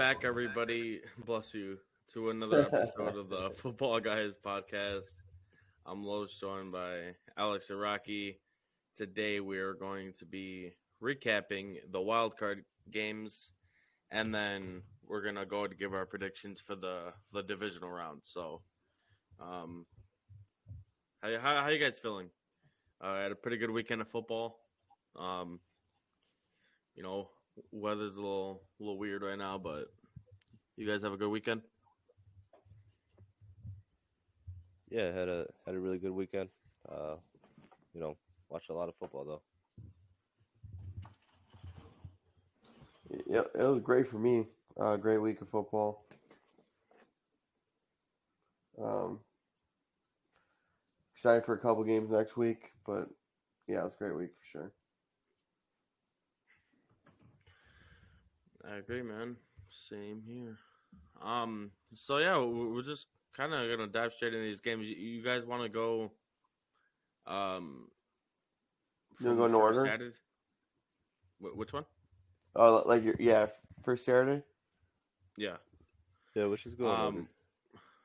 Hello and welcome back, everybody. Bless you to another episode of the Football Guys podcast. I'm Lowe's joined by Alex Iraqi. Today we are going to be recapping the wild card games, and then we're gonna go to give our predictions for the the divisional round. So, um, how how, how you guys feeling? Uh, I had a pretty good weekend of football. Um, you know, weather's a little a little weird right now, but you guys have a good weekend. Yeah, had a had a really good weekend. Uh, you know, watched a lot of football though. Yeah, it was great for me. Uh, great week of football. Um, excited for a couple games next week, but yeah, it was a great week for sure. I agree, man. Same here. Um. So yeah, we- we're just kind of gonna dive straight into these games. You, you guys want to go? Um. You go in order? Saturday? Which one? Oh, like your yeah, first Saturday. Yeah. Yeah, which is good. Um.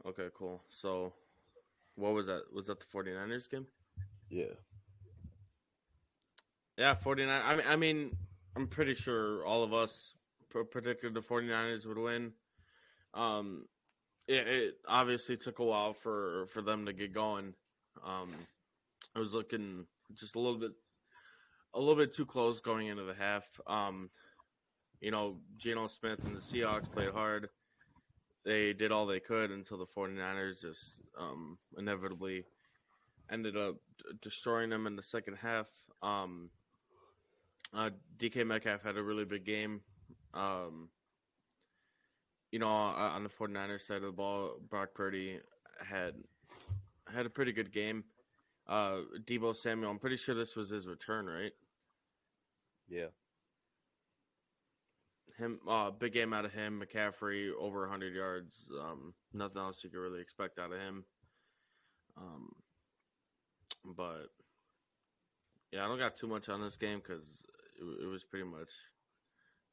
Okay. Cool. So, what was that? Was that the 49ers game? yeah, Yeah, 49. I mean, I mean, I'm pretty sure all of us pr- predicted the 49ers would win. Um, it, it obviously took a while for for them to get going. Um, it was looking just a little bit a little bit too close going into the half. Um, you know, Geno Smith and the Seahawks played hard. They did all they could until the 49ers just um, inevitably ended up destroying them in the second half. Um, uh, DK Metcalf had a really big game. Um, you know, uh, on the 49ers side of the ball, Brock Purdy had had a pretty good game. Uh, Deebo Samuel, I'm pretty sure this was his return, right? yeah, Him, uh, big game out of him. McCaffrey over 100 yards. Um, nothing else you could really expect out of him. Um, but yeah, I don't got too much on this game because it, it was pretty much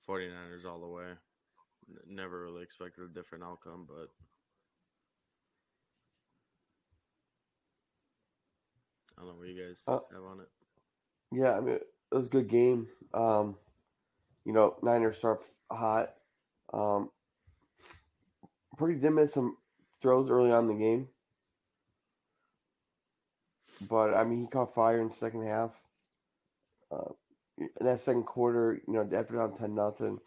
49ers all the way. Never really expected a different outcome, but I don't know what you guys Uh, have on it. Yeah, I mean it was a good game. Um, you know, Niners start hot. Um, Purdy did miss some throws early on in the game, but I mean he caught fire in the second half. Uh, in that second quarter, you know, after down ten nothing,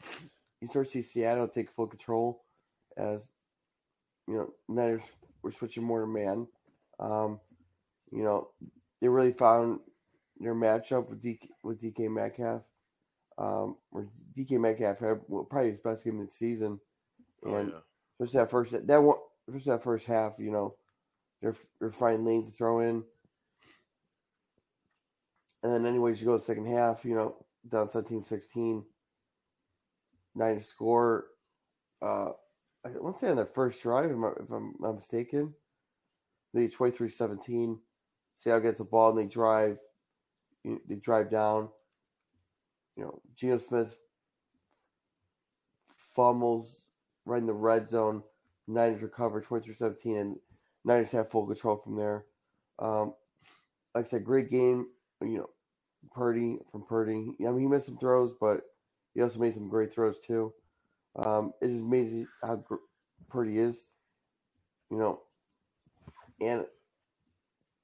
you start to see Seattle take full control as you know Niners were switching more to man. Um, you know, they really found their matchup with DK, with DK Metcalf. Um, where DK Metcalf had probably his best game of the season, Oh, and yeah. just that first that one just that first half, you know, they're they're finding lanes to throw in, and then anyways you go to the second half, you know, down 17-16, Niners score. Uh, I want to say on that first drive, if I'm, if I'm not mistaken, they 23-17. Seattle gets the ball and they drive. They drive down. You know, Geno Smith fumbles right in the red zone. Niners recover 23-17, and Niners have full control from there. Um, like I said, great game. You know, Purdy from Purdy. I mean, he missed some throws, but he also made some great throws too. Um, it is amazing how gr- Purdy is. You know, and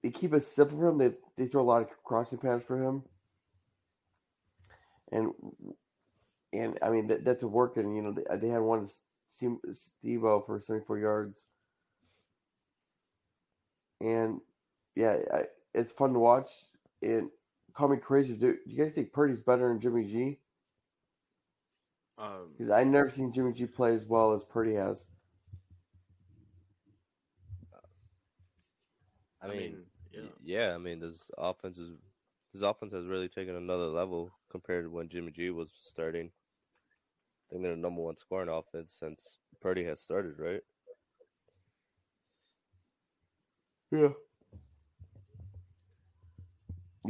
they keep it simple for him. They they throw a lot of crossing paths for him, and and I mean that, that's working. You know, they, they had one Stevo for seventy four yards, and yeah, I, it's fun to watch. And call me crazy, do, do you guys think Purdy's better than Jimmy G? Um, Because I've never seen Jimmy G play as well as Purdy has. I I mean, mean, yeah. yeah, I mean, this offense is this offense has really taken another level compared to when Jimmy G was starting. I think they're the number one scoring offense since Purdy has started, right? Yeah.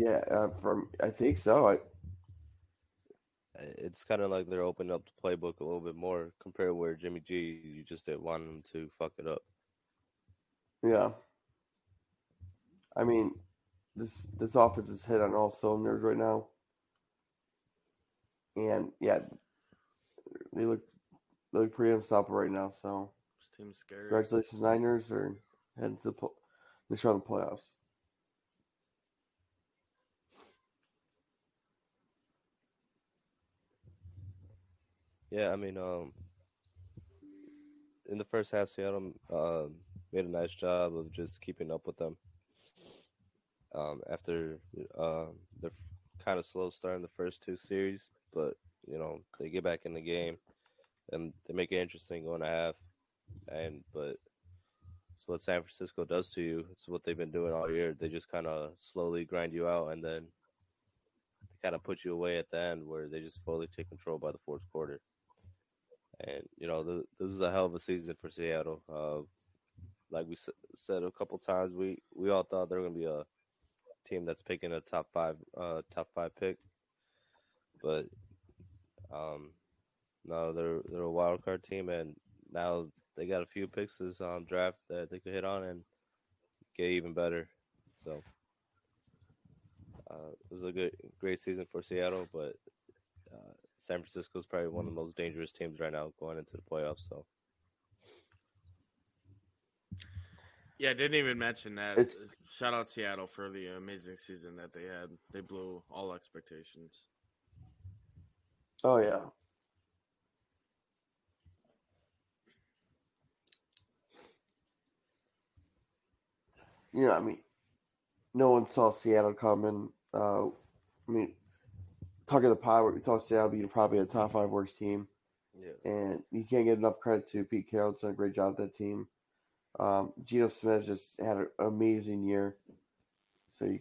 Yeah, uh, from I think so. I, it's kind of like they're opening up the playbook a little bit more compared to where Jimmy G, you just didn't want him to fuck it up. Yeah. I mean, this this offense is hit on all cylinders right now. And yeah, they look they look pretty unstoppable right now. So This team's scary. congratulations, Niners, are heading to the pl- next round of the playoffs. Yeah, I mean, um, in the first half, Seattle um, made a nice job of just keeping up with them. Um, after uh, they're kind of slow starting the first two series, but you know they get back in the game and they make it interesting going to half. And but it's what San Francisco does to you. It's what they've been doing all year. They just kind of slowly grind you out, and then they kind of put you away at the end, where they just fully take control by the fourth quarter. And you know, th- this is a hell of a season for Seattle. Uh, like we s- said a couple times, we we all thought they were going to be a team that's picking a top five uh, top five pick, but um, no, they're they're a wild card team, and now they got a few picks this um, draft that they could hit on and get even better. So uh, it was a good great season for Seattle, but San Francisco is probably one of the most dangerous teams right now going into the playoffs. So Yeah, I didn't even mention that. It's- Shout out Seattle for the amazing season that they had. They blew all expectations. Oh yeah. You know, I mean, no one saw Seattle coming. Uh, I mean, talking the power, we thought Seattle being probably a top five worst team, yeah, and you can't get enough credit to Pete Carroll. Done a great job with that team. Um, Geno Smith just had an amazing year, so you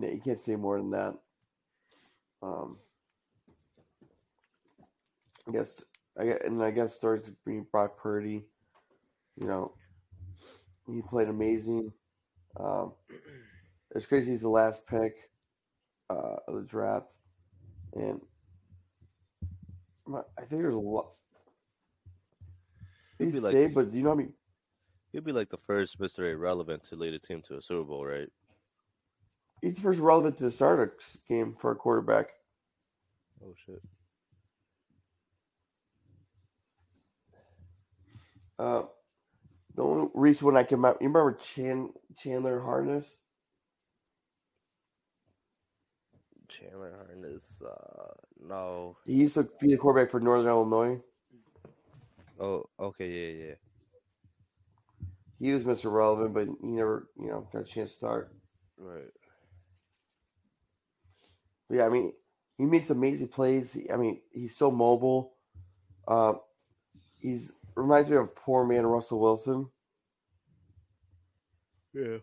you can't say more than that. Um, I guess I get, and I guess starts being Brock Purdy. You know, he played amazing. Um, it's crazy. He's the last pick uh, of the draft, and I think there's a lot. He'd He's be like- but you know, what I mean, he'd be like the first Mister Irrelevant to lead a team to a Super Bowl, right? he's the first relevant to the starter game for a quarterback. Oh shit. Uh, the only recent one I can remember, you remember Chan, Chandler Harnish? Chandler Harnish. Uh, no. He used to be the quarterback for Northern Illinois. Oh, okay, yeah, yeah. He was Mr. Relevant, but he never, you know, got a chance to start. Right. But yeah, I mean, he makes amazing plays. He, I mean, he's so mobile. Uh, he's reminds me of poor man Russell Wilson. Yeah.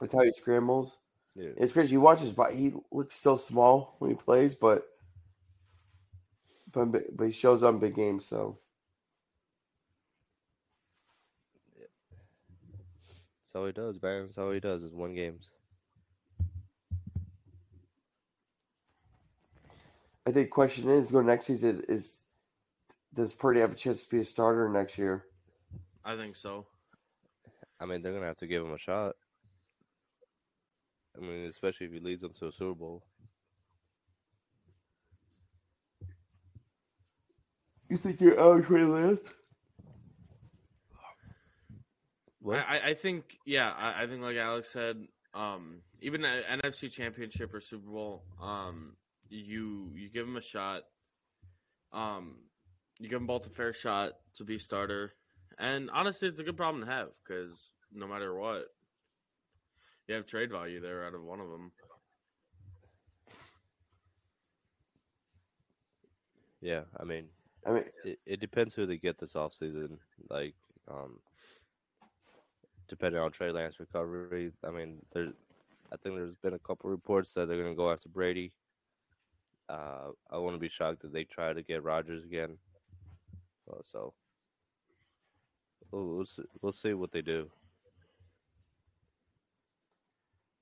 Like how he scrambles. Yeah. It's crazy. You watch his body; he looks so small when he plays, but but but he shows up in big games. So That's all he does, man. That's all he does is win games. I think question is going next season is does Purdy have a chance to be a starter next year? I think so. I mean, they're gonna have to give him a shot. I mean, especially if he leads them to a Super Bowl. You think you're out Trey Lance? What? I, I- I think, yeah, I, I think like Alex said, um, even an NFC Championship or Super Bowl, um, you you give them a shot. Um, you give them both a fair shot to be starter, and honestly, it's a good problem to have because no matter what, you have trade value there out of one of them. Yeah, I mean, I mean, it, it depends who they get this offseason. Like, um, depending on Trey Lance recovery. I mean, there's, I think there's been a couple reports that they're gonna go after Brady. Uh, I wouldn't be shocked if they try to get Rodgers again. So, we'll, we'll see, we'll see what they do.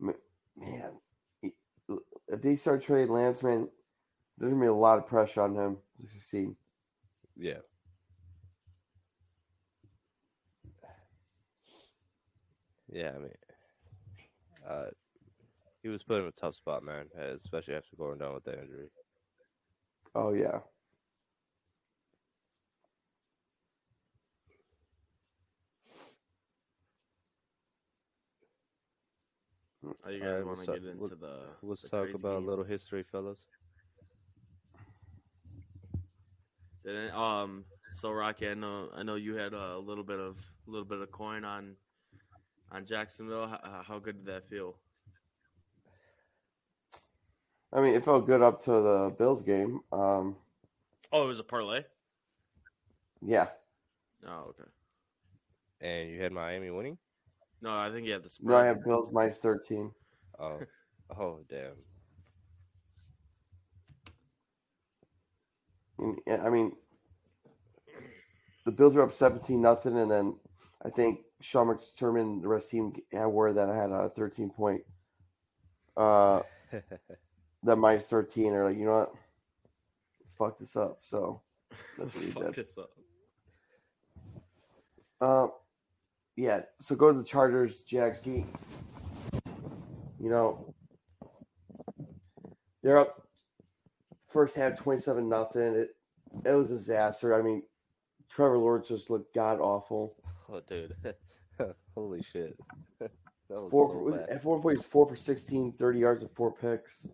Man, if they start trading Lance, man, there's gonna be a lot of pressure on him to succeed. Yeah. Yeah, I mean, uh, he was put in a tough spot, man, especially after going down with that injury. Oh yeah. Oh, you guys right, want let's to talk- get into let- the? Let's the talk crazy about a little history, fellas. Did it- um. So Rocky, I know I know you had a little bit of a little bit of coin on on Jacksonville. How, how good did that feel? I mean, it felt good up to the Bills game. Um, Oh, it was a parlay. yeah, Oh, okay. And you had Miami winning? No, I think you had the spread. no, I have Bills minus thirteen. Oh, oh, damn. And- and, I mean, the Bills were up seventeen nothing, and then I think Sean McDermott and the rest of the team had word that I had a thirteen point. Uh, that minus thirteen, or like you know what, let's fuck this up. So that's what he Fuck did. this up. Uh, yeah. So go to the Chargers, Jags game. You know, they're up first half twenty-seven nothing. It it was a disaster. I mean, Trevor Lawrence just looked god awful. oh, dude. Holy shit. that was Four so at one point, he's four for 16, 30 yards and four picks.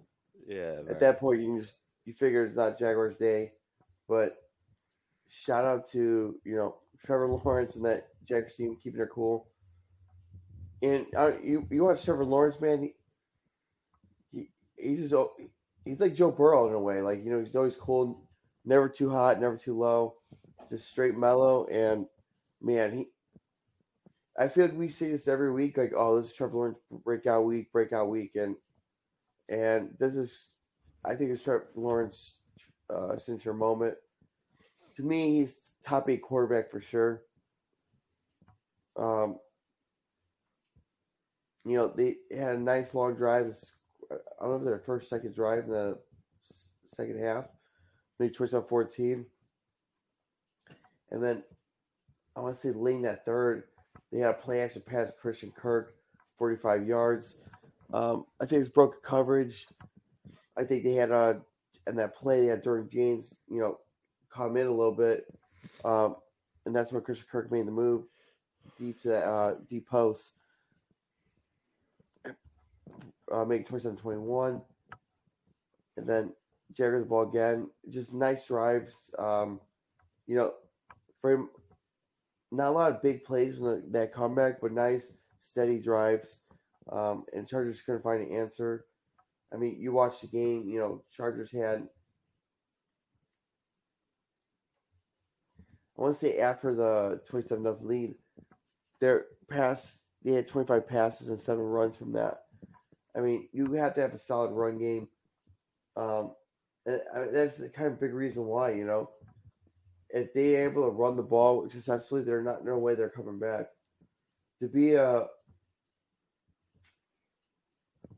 Yeah. At that point, you can just you figure it's not Jaguars' day. But shout out to you know Trevor Lawrence and that Team keeping their cool. And uh, you you watch Trevor Lawrence, man. He, he he's just oh, he's like Joe Burrow in a way. Like you know he's always cool, never too hot, never too low, just straight mellow. And man, he. I feel like we see this every week. Like, oh, this is Trevor Lawrence breakout week, breakout week, and and this is, I think it's Trevor Lawrence uh, signature moment. To me, he's top eight quarterback for sure. Um, you know, they had a nice long drive. I don't know if their first, second drive in the second half. Maybe twice on 14. And then I want to say late in that third, they had a play action pass Christian Kirk, 45 yards. Um, I think it's broken coverage. I think they had a and that play they had Derwin James, you know, come in a little bit, um, and that's when Christian Kirk made the move deep to that uh, deep post, uh, make 27-21, and then Jaguars the ball again. Just nice drives. Um, you know, for not a lot of big plays in the, that comeback, but nice steady drives. Um, and Chargers couldn't find an answer. I mean, you watch the game. You know, Chargers had. I want to say after the twenty-seven nothing lead, their pass they had twenty-five passes and seven runs from that. I mean, you have to have a solid run game. Um, and I mean, that's the kind of big reason why you know, if they are able to run the ball successfully, they're not no way they're coming back. To be a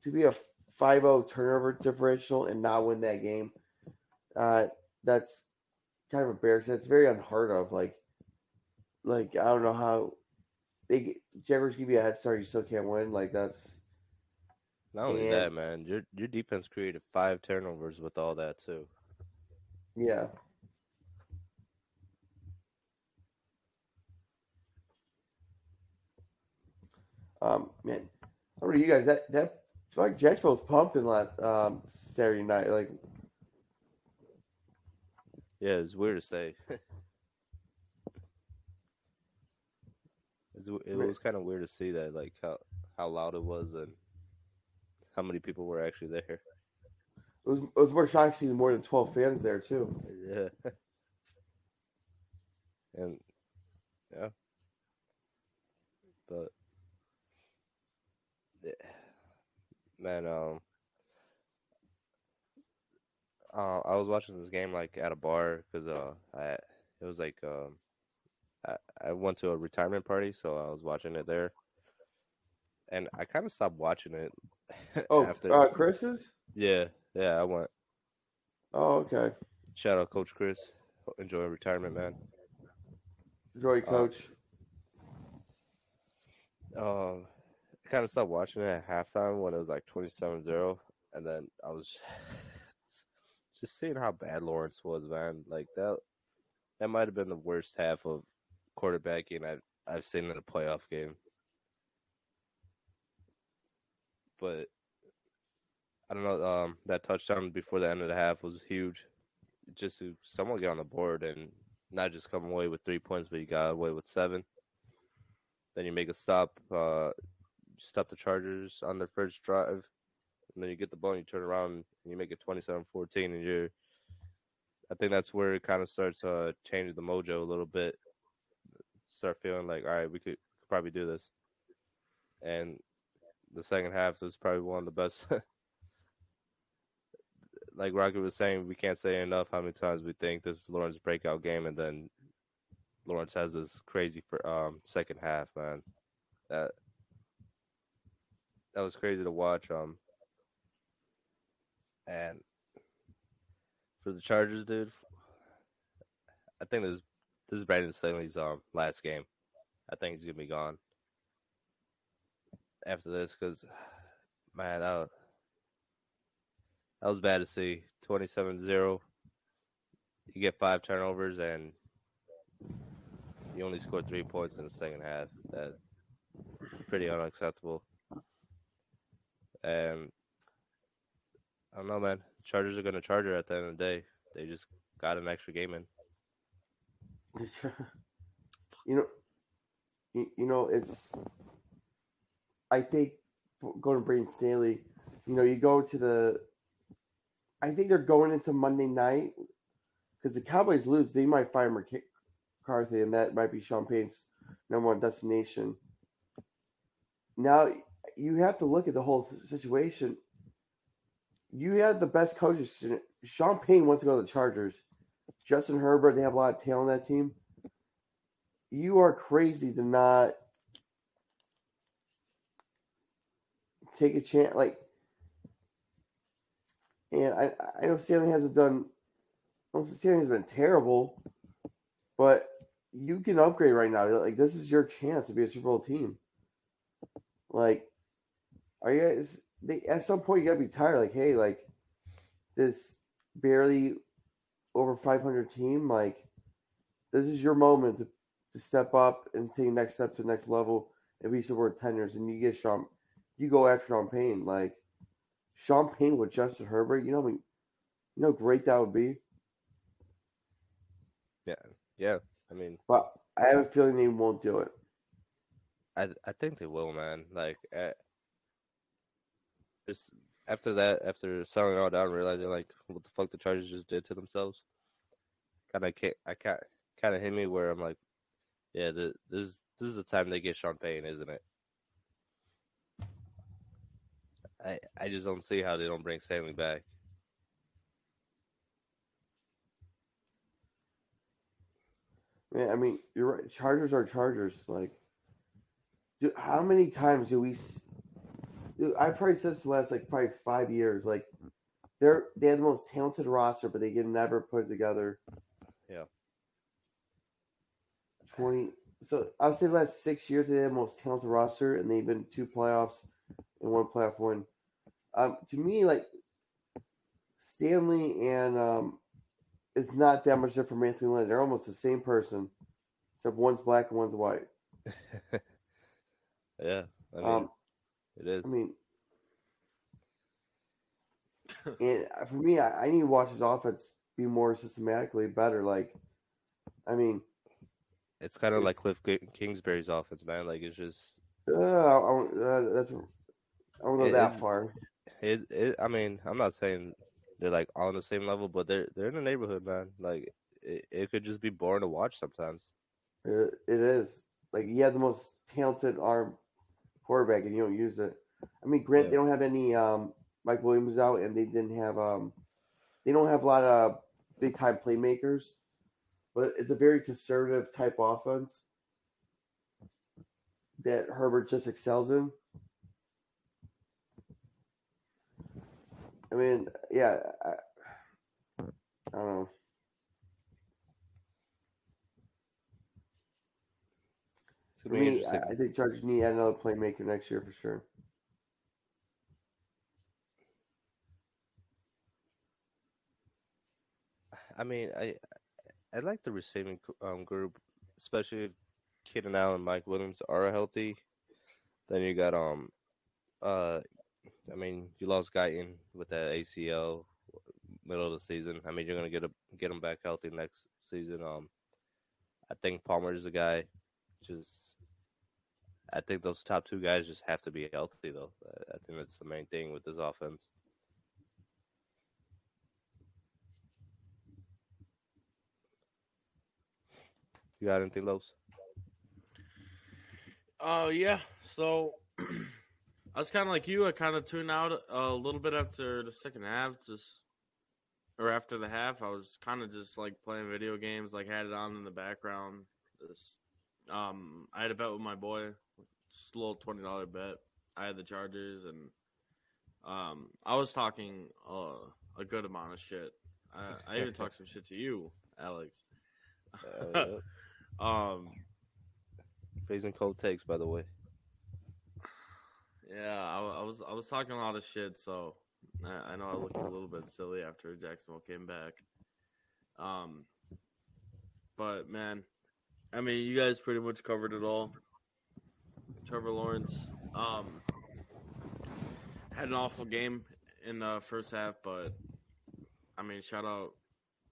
to be a 5-0 turnover differential and not win that game, uh, that's kind of embarrassing. It's very unheard of. Like, like I don't know how they Jaguars give you a head start, you still can't win. Like that's Not only and- that, man, your your defense created five turnovers with all that too. yeah. Um, man, I don't you guys. That that like Jacksonville's pumping last um Saturday night. Like, Yeah, it's weird to say. it's, it was kind of weird to see that, like how how loud it was and how many people were actually there. it was it was more shocking seeing more than twelve fans there too. Yeah. and yeah. But yeah. man, um uh, I was watching this game like at a bar because uh I it was like um I, I went to a retirement party so I was watching it there and I kind of stopped watching it Oh, after uh, Chris's. yeah yeah I went Oh, okay. Shout out Coach Chris. Enjoy retirement, man. Enjoy, Uh, coach. Um, I kind of stopped watching it at halftime when it was like 27-0, and then I was just seeing how bad Lawrence was, man. Like that, that might have been the worst half of quarterbacking I've I've seen in a playoff game. But I don't know. Um, that touchdown before the end of the half was huge. Just to someone get on the board and not just come away with three points, but you got away with seven. Then you make a stop, uh, stop the Chargers on their first drive, and then you get the ball and you turn around and you make it 27-14, and you're. I think that's where it kind of starts uh changing the mojo a little bit. Start feeling like, all right, we could probably do this. And the second half was probably one of the best. like Rocket was saying, we can't say enough how many times we think this is Lawrence breakout game, and then Lawrence has this crazy for um second half, man. That that was crazy to watch. Um, and for the Chargers, dude, I think this this is Brandon Staley's um last game. I think he's gonna be gone after this because, man, was, that was bad to see. 27-0. You get five turnovers and you only scored three points in the second half. That's pretty unacceptable. And I don't know, man. Chargers are gonna charge her at the end of the day. They just got an extra game in. you know, you, you know, it's. I think going to Brandon Staley, you know, you go to the. I think they're going into Monday night because the Cowboys lose, they might fire McCarthy, and that might be Sean Payton's number one destination. Now you have to look at the whole situation. You have the best coaches. Sean Payton wants to go to the Chargers. Justin Herbert, they have a lot of talent on that team. You are crazy to not take a chance. Like, and I, I know Staley hasn't done. Staley has been terrible, but you can upgrade right now. Like, this is your chance to be a Super Bowl team. Like, are you guys? They, at some point, you gotta be tired. Like, hey, like this barely over 500 team, like this is your moment to, to step up and take next step to the next level and be Bowl contenders. And you get Sean, you go after Sean Payton, like Sean Payton with Justin Herbert. You know, I mean, you know, great that would be. Yeah, yeah. I mean, but I have a feeling they won't do it. I I think they will, man. Like, uh, just after that, after selling it all down, realizing like what the fuck the Chargers just did to themselves, kind of I can't kind of hit me where I'm like, yeah, the, this this is the time they get Sean Payton, isn't it? I I just don't see how they don't bring Staley back. Man, I mean, you're right. Chargers are Chargers. Like, dude, how many times do we? Dude, I probably said this the last like probably five years. Like, they're they have the most talented roster, but they can never put it together. Yeah. Twenty. So I would say the last six years they have the most talented roster, and they've been two playoffs and one playoff win. Um, to me, like Staley and um, it's not that much different from Anthony Lynn. They're almost the same person, except one's black and one's white. yeah, I mean, Um, it is. I mean, and for me, I, I need to watch his offense be more systematically better. Like, I mean, it's kind of like Cliff Kingsbury's offense, man. Like it's just uh, I, uh, that's I don't go It- that far. it, it. I mean, I'm not saying they're like on the same level, but they're they're in the neighborhood, man. Like it, it could just be boring to watch sometimes. It, it is like you have the most talented arm quarterback, and you don't use it. I mean, Grant, Yeah. they don't have any um, Mike Williams out, and they didn't have um, they don't have a lot of big time playmakers, but it's a very conservative type offense that Herbert just excels in. I mean, yeah, I, don't know. It's For gonna be me, interesting. I I think Chargers need another playmaker next year for sure. I mean, I I like the receiving um, group, especially if Keenan Allen and Mike Williams are healthy. Then you got um, uh, I mean, you lost Guyton with that ACL middle of the season. I mean, you're gonna get a get him back healthy next season. Um, I think Palmer is a guy. Just, I think those top two guys just have to be healthy though. I think that's the main thing with this offense. You got anything, Los? Oh uh, yeah. So I was kind of like you. I kind of tuned out a little bit after the second half, just or after the half. I was kind of just like playing video games, like had it on in the background. Just, um, I had a bet with my boy, just a little twenty dollar bet. I had the Chargers, and um, I was talking uh, a good amount of shit. I, I even talked some shit to you, Alex. Uh, um, Freezing cold takes, by the way. Yeah, I, I was I was talking a lot of shit, so I, I know I looked a little bit silly after Jacksonville came back. Um, but man, I mean, you guys pretty much covered it all. Trevor Lawrence um had an awful game in the first half, but I mean, shout out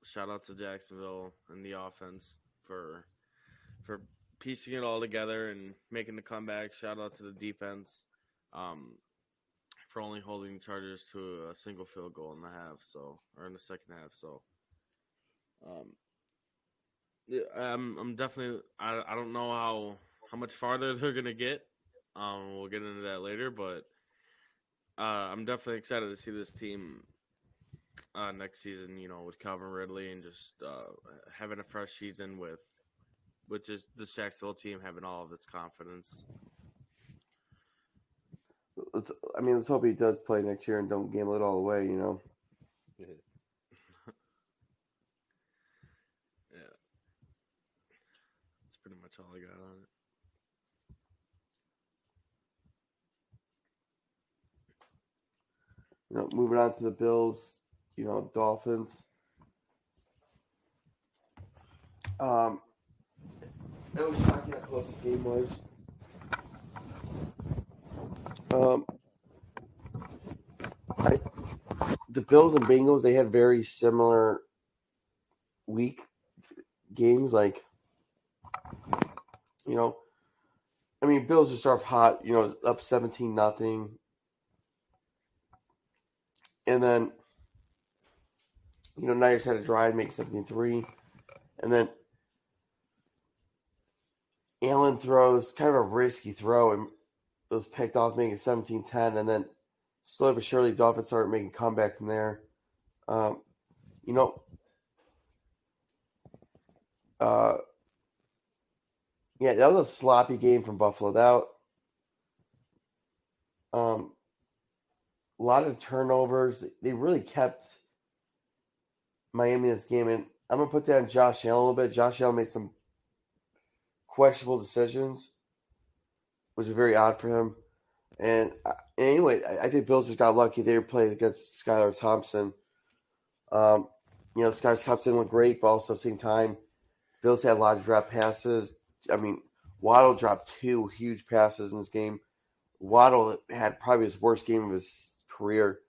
shout out to Jacksonville and the offense for for piecing it all together and making the comeback. Shout out to the defense um, for only holding the Chargers to a single field goal in the half, so or in the second half. So, um, yeah, I'm I'm definitely I I don't know how how much farther they're gonna get. Um, we'll get into that later, but uh, I'm definitely excited to see this team uh, next season. You know, with Calvin Ridley and just uh, having a fresh season with with just the Jacksonville team having all of its confidence. Let's, I mean, let's hope he does play next year and don't gamble it all away. You know. Yeah. All I got on it. You know, moving on to the Bills. You know, Dolphins. Um, it was shocking how close this game was. Um, I, the Bills and Bengals they had very similar week games. Like, you know, I mean, Bills just start off hot. You know, up seventeen nothing, and then you know Niners had a drive, make 17-3. and then Allen throws kind of a risky throw and it was picked off, making it 17-10, and then slowly but surely Dolphins started making comeback from there. Um, you know, uh, yeah, that was a sloppy game from Buffalo. That um, a lot of turnovers. They really kept Miami in this game, and I'm gonna put that on Josh Allen a little bit. Josh Allen made some questionable decisions, which is very odd for him. And uh, anyway, I, think Bills just got lucky. They were playing against Skylar Thompson. Um, you know, Skylar Thompson looked great, but also at the same time, Bills had a lot of drop passes. I mean, Waddle dropped two huge passes in this game. Waddle had probably his worst game of his career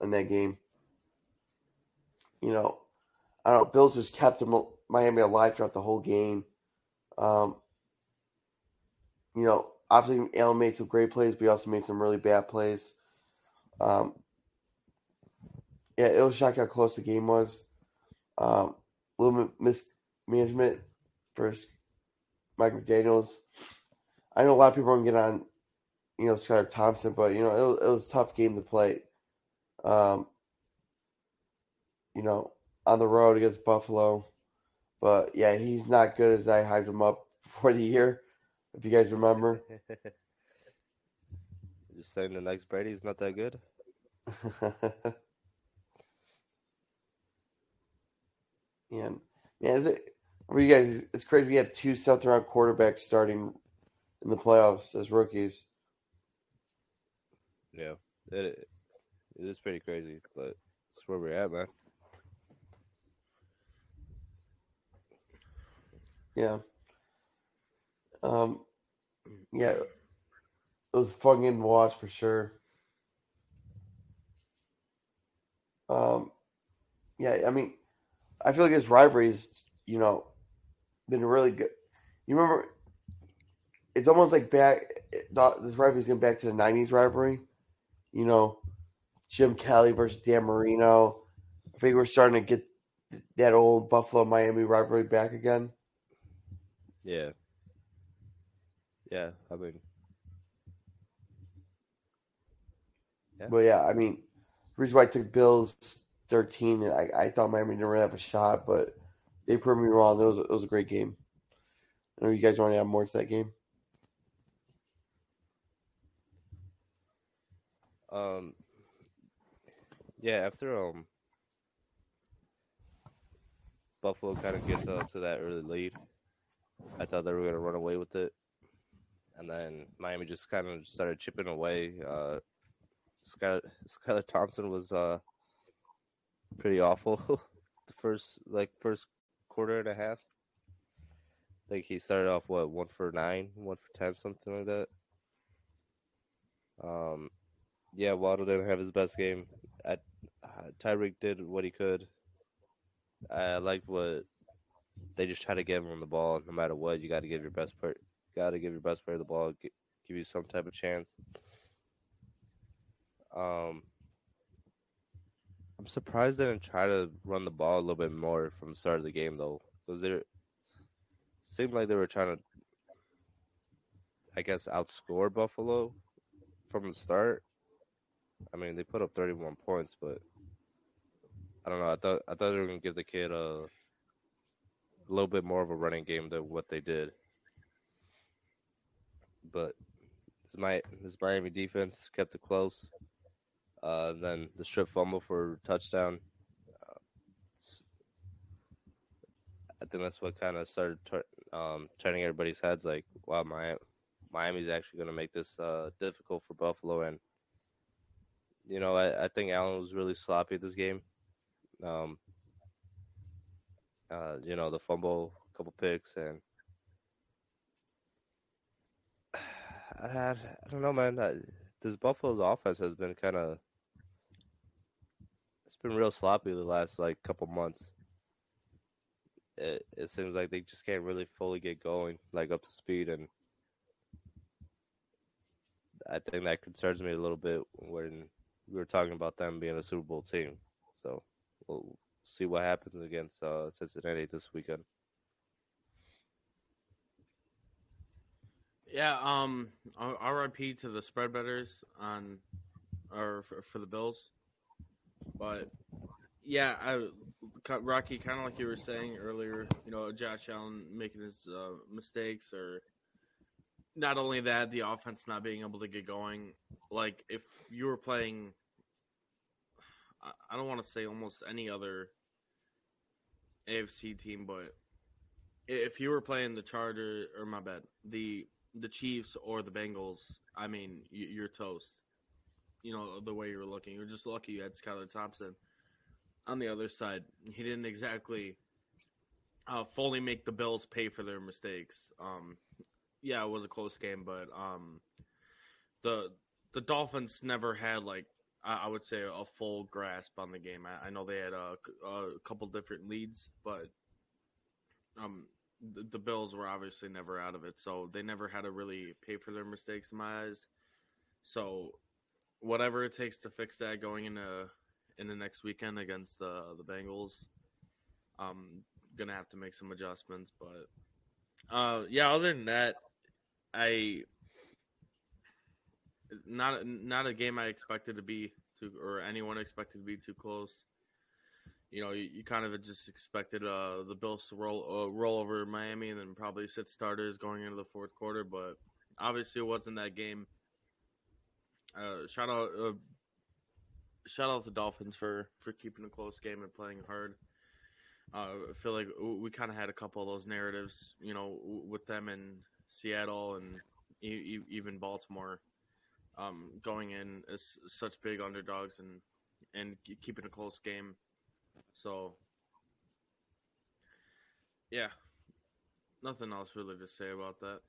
in that game. You know, I don't know. Bills just kept Miami alive throughout the whole game. Um, you know, obviously Allen made some great plays, but he also made some really bad plays. Um, yeah, it was shocking how close the game was. Um, a little bit mismanagement for Mike McDaniels. I know a lot of people don't get on, you know, Skylar Thompson, but you know it, was- it was a tough game to play. Um, you know, on the road against Buffalo, but yeah, he's not good as I hyped him up before the year. If you guys remember, You're saying the next Brady's not that good? yeah. man, is it? For you guys, it's crazy. We have two seventh round quarterbacks starting in the playoffs as rookies. Yeah, it it is pretty crazy, but it's where we're at, man. Yeah. Um. Yeah. It was fun game to watch for sure. Um. Yeah, I mean, I feel like his this is, you know, been really good. You remember? It's almost like back. This rivalry's going back to the '90s rivalry. You know, Jim Kelly versus Dan Marino. I think we're starting to get that old Buffalo Miami rivalry back again. Yeah. Yeah, I mean, Yeah. But yeah, I mean, the reason why I took Bills 13, and I, I thought Miami didn't really have a shot, but they proved me wrong. It was, it was a great game. I know you guys want to add more to that game. um, yeah, after um, Buffalo kind of gets uh, to that early lead, I thought they were gonna run away with it, and then Miami just kind of started chipping away. Uh, Skylar Thompson was uh pretty awful the first like first quarter and a half. I think he started off what one for nine, one for ten, something like that. Um, yeah, Waddle didn't have his best game. Uh, Tyreek did what he could. I liked what they just try to give him the ball. No matter what, you got to give your best player, got to give your best player the ball, gi- give you some type of chance. Um, I'm surprised they didn't try to run the ball a little bit more from the start of the game, though, because they seemed like they were trying to, I guess, outscore Buffalo from the start. I mean, they put up 31 points, but I don't know. I thought I thought they were gonna give the kid a, a little bit more of a running game than what they did. But this Miami defense kept it close. Uh, then the strip fumble for touchdown. Uh, I think that's what kind of started tur- um, turning everybody's heads. Like, wow, Miami, Miami's actually going to make this uh, difficult for Buffalo. And you know, I, I think Allen was really sloppy this game. Um, uh, you know, the fumble, a couple picks, and I, I, don't know, man. I, this Buffalo's offense has been kind of been real sloppy the last like couple months. It it seems like they just can't really fully get going, like up to speed, and I think that concerns me a little bit when we were talking about them being a Super Bowl team. So we'll see what happens against uh, Cincinnati this weekend. Yeah, um, RIP to the spread betters on, or for, for the Bills, but yeah, I, Rocky, kind of like you were saying earlier, you know, Josh Allen making his uh, mistakes, or not only that, the offense not being able to get going. Like if you were playing, I- don't want to say almost any other AFC team, but if you were playing the Charger or my bad, the the Chiefs or the Bengals, I mean, you, you're toast. You know the way you were looking. You're just lucky you had Skylar Thompson on the other side. He didn't exactly uh, fully make the Bills pay for their mistakes. Um, yeah, it was a close game, but um, the the Dolphins never had like I, I would say a full grasp on the game. I, I know they had a, a couple different leads, but um, the, the Bills were obviously never out of it, so they never had to really pay for their mistakes in my eyes. So, whatever it takes to fix that going into in the next weekend against the the Bengals, I'm gonna have to make some adjustments. But uh, yeah, other than that, I not not a game I expected to be too, or anyone expected to be too close you know, you, you kind of just expected uh, the Bills to roll uh, roll over Miami and then probably sit starters going into the fourth quarter, but obviously it wasn't that game. Uh, shout out, uh, shout out the Dolphins for for keeping a close game and playing hard. Uh, I feel like we kind of had a couple of those narratives, you know, with them in Seattle and e- even Baltimore, um, going in as such big underdogs and and keeping a close game. So, yeah, nothing else really to say about that.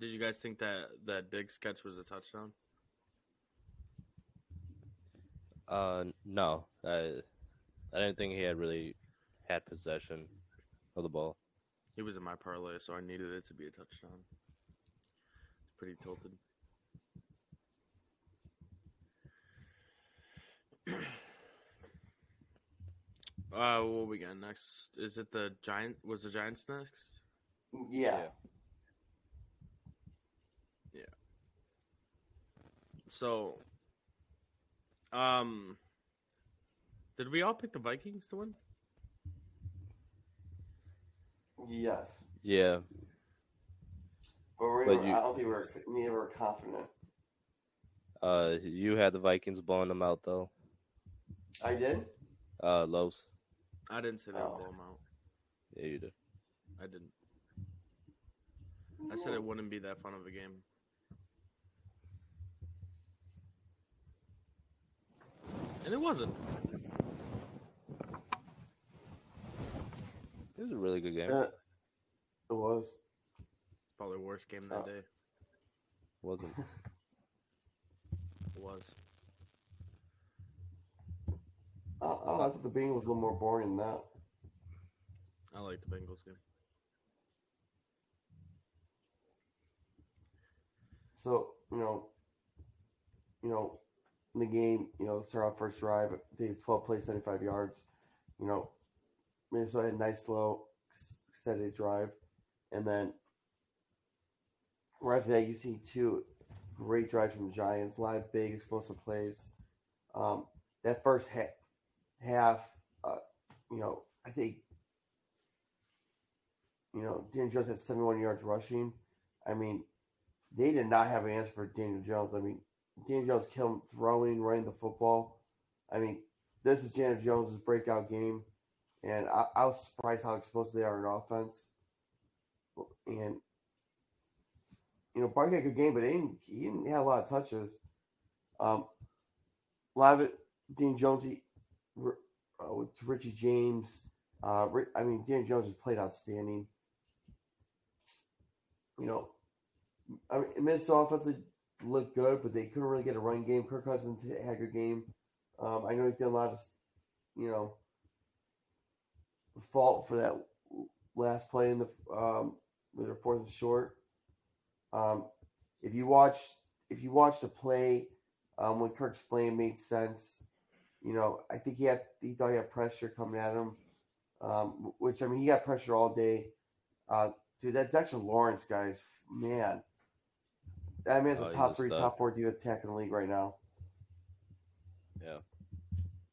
Did you guys think that that Diggs catch was a touchdown? Uh, no. I I didn't think he had really had possession of the ball. He was in my parlay, so I needed it to be a touchdown. It's pretty tilted. uh, what we got next? Is it the giant? Was the Giants next? Yeah. Yeah. So, um, did we all pick the Vikings to win? Yes. Yeah. But, we But were, you- I don't think we were neither were confident. Uh, you had the Vikings blowing them out though. I did. Uh, Lowe's. I didn't say they would Oh. blow them out. Yeah, you did. I didn't. I said it wouldn't be that fun of a game. And it wasn't. It was a really good game. Uh, it was. Probably the worst game that So- day. Wasn't. It was. I, I, know, I thought the Bengals was a little more boring than that. I like the Bengals game. So you know, you know, in the game, you know, start off first drive, they twelve plays, seventy five yards. You know, Minnesota had a nice slow, steady drive, and then right that, you see two great drives from the Giants, a lot of big explosive plays. Um, that first half, half, uh, you know, I think, you know, Daniel Jones had 71 yards rushing. I mean, they did not have an answer for Daniel Jones. I mean, Daniel Jones him throwing, running the football. I mean, this is Daniel Jones' breakout game, and I, I was surprised how explosive they are in offense. And you know, Barkley had a good game, but he didn't, he didn't have a lot of touches. Um, a lot of it, Dean Jones, he, uh, with Richie James. Uh, I mean, Dan Jones has played outstanding. You know, I mean, Minnesota offense looked good, but they couldn't really get a run game. Kirk Cousins had a good game. Um, I know he's got a lot of, you know, fault for that last play in the um, with their fourth and short. Um, if you watch, if you watch the play um, when Kirk's playing made sense, you know, I think he had he thought he had pressure coming at him, um, which I mean he got pressure all day. Uh, dude, that Dexter Lawrence guys, man, I mean, it's Oh, a top three, top four defense attack in the league right now. Yeah.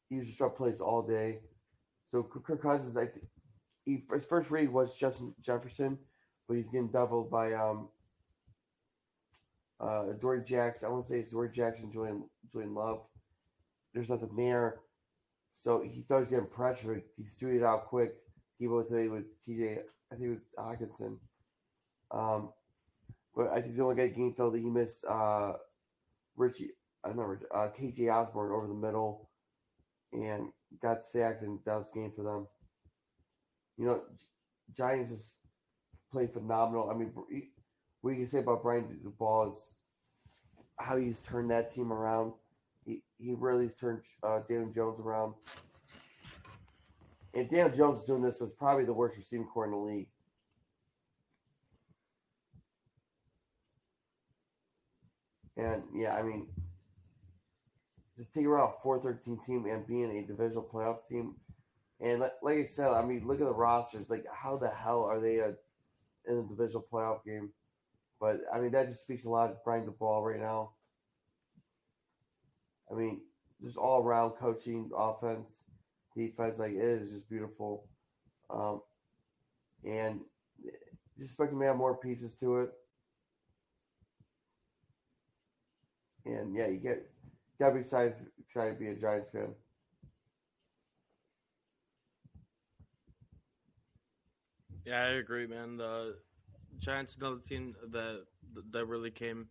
He just drop plays all day. So Kirk Cousins, I he, his first read was Justin Jefferson, but he's getting doubled by um uh Adoree' Jackson. I want to say it's Adoree' Jackson, Julian Julian Love. There's nothing there. So he throws getting pressure. He threw it out quick. He was today with TJ. I think it was Hockenson. Um, but I think the only guy game felt that he missed uh Richie. Know Richie, uh, KJ Osborne over the middle, and got sacked, and that was game for them. You know, Giants just played phenomenal. I mean, what you can say about Brian Daboll is how he's turned that team around. He, he really has turned uh, Daniel Jones around. And Daniel Jones doing this was probably the worst receiving core in the league. And yeah, I mean, to figure out a 4 13 team and being a divisional playoff team. And like, like I said, I mean, look at the rosters. Like, how the hell are they a, in a divisional playoff game? But I mean, that just speaks a lot of Brian Daboll right now. I mean, just all around coaching, offense, defense, like it is just beautiful. Um, and just expecting to have more pieces to it. And yeah, you get gotta be excited excited to be a Giants fan. Yeah, I agree, man. The Giants, another team that that really came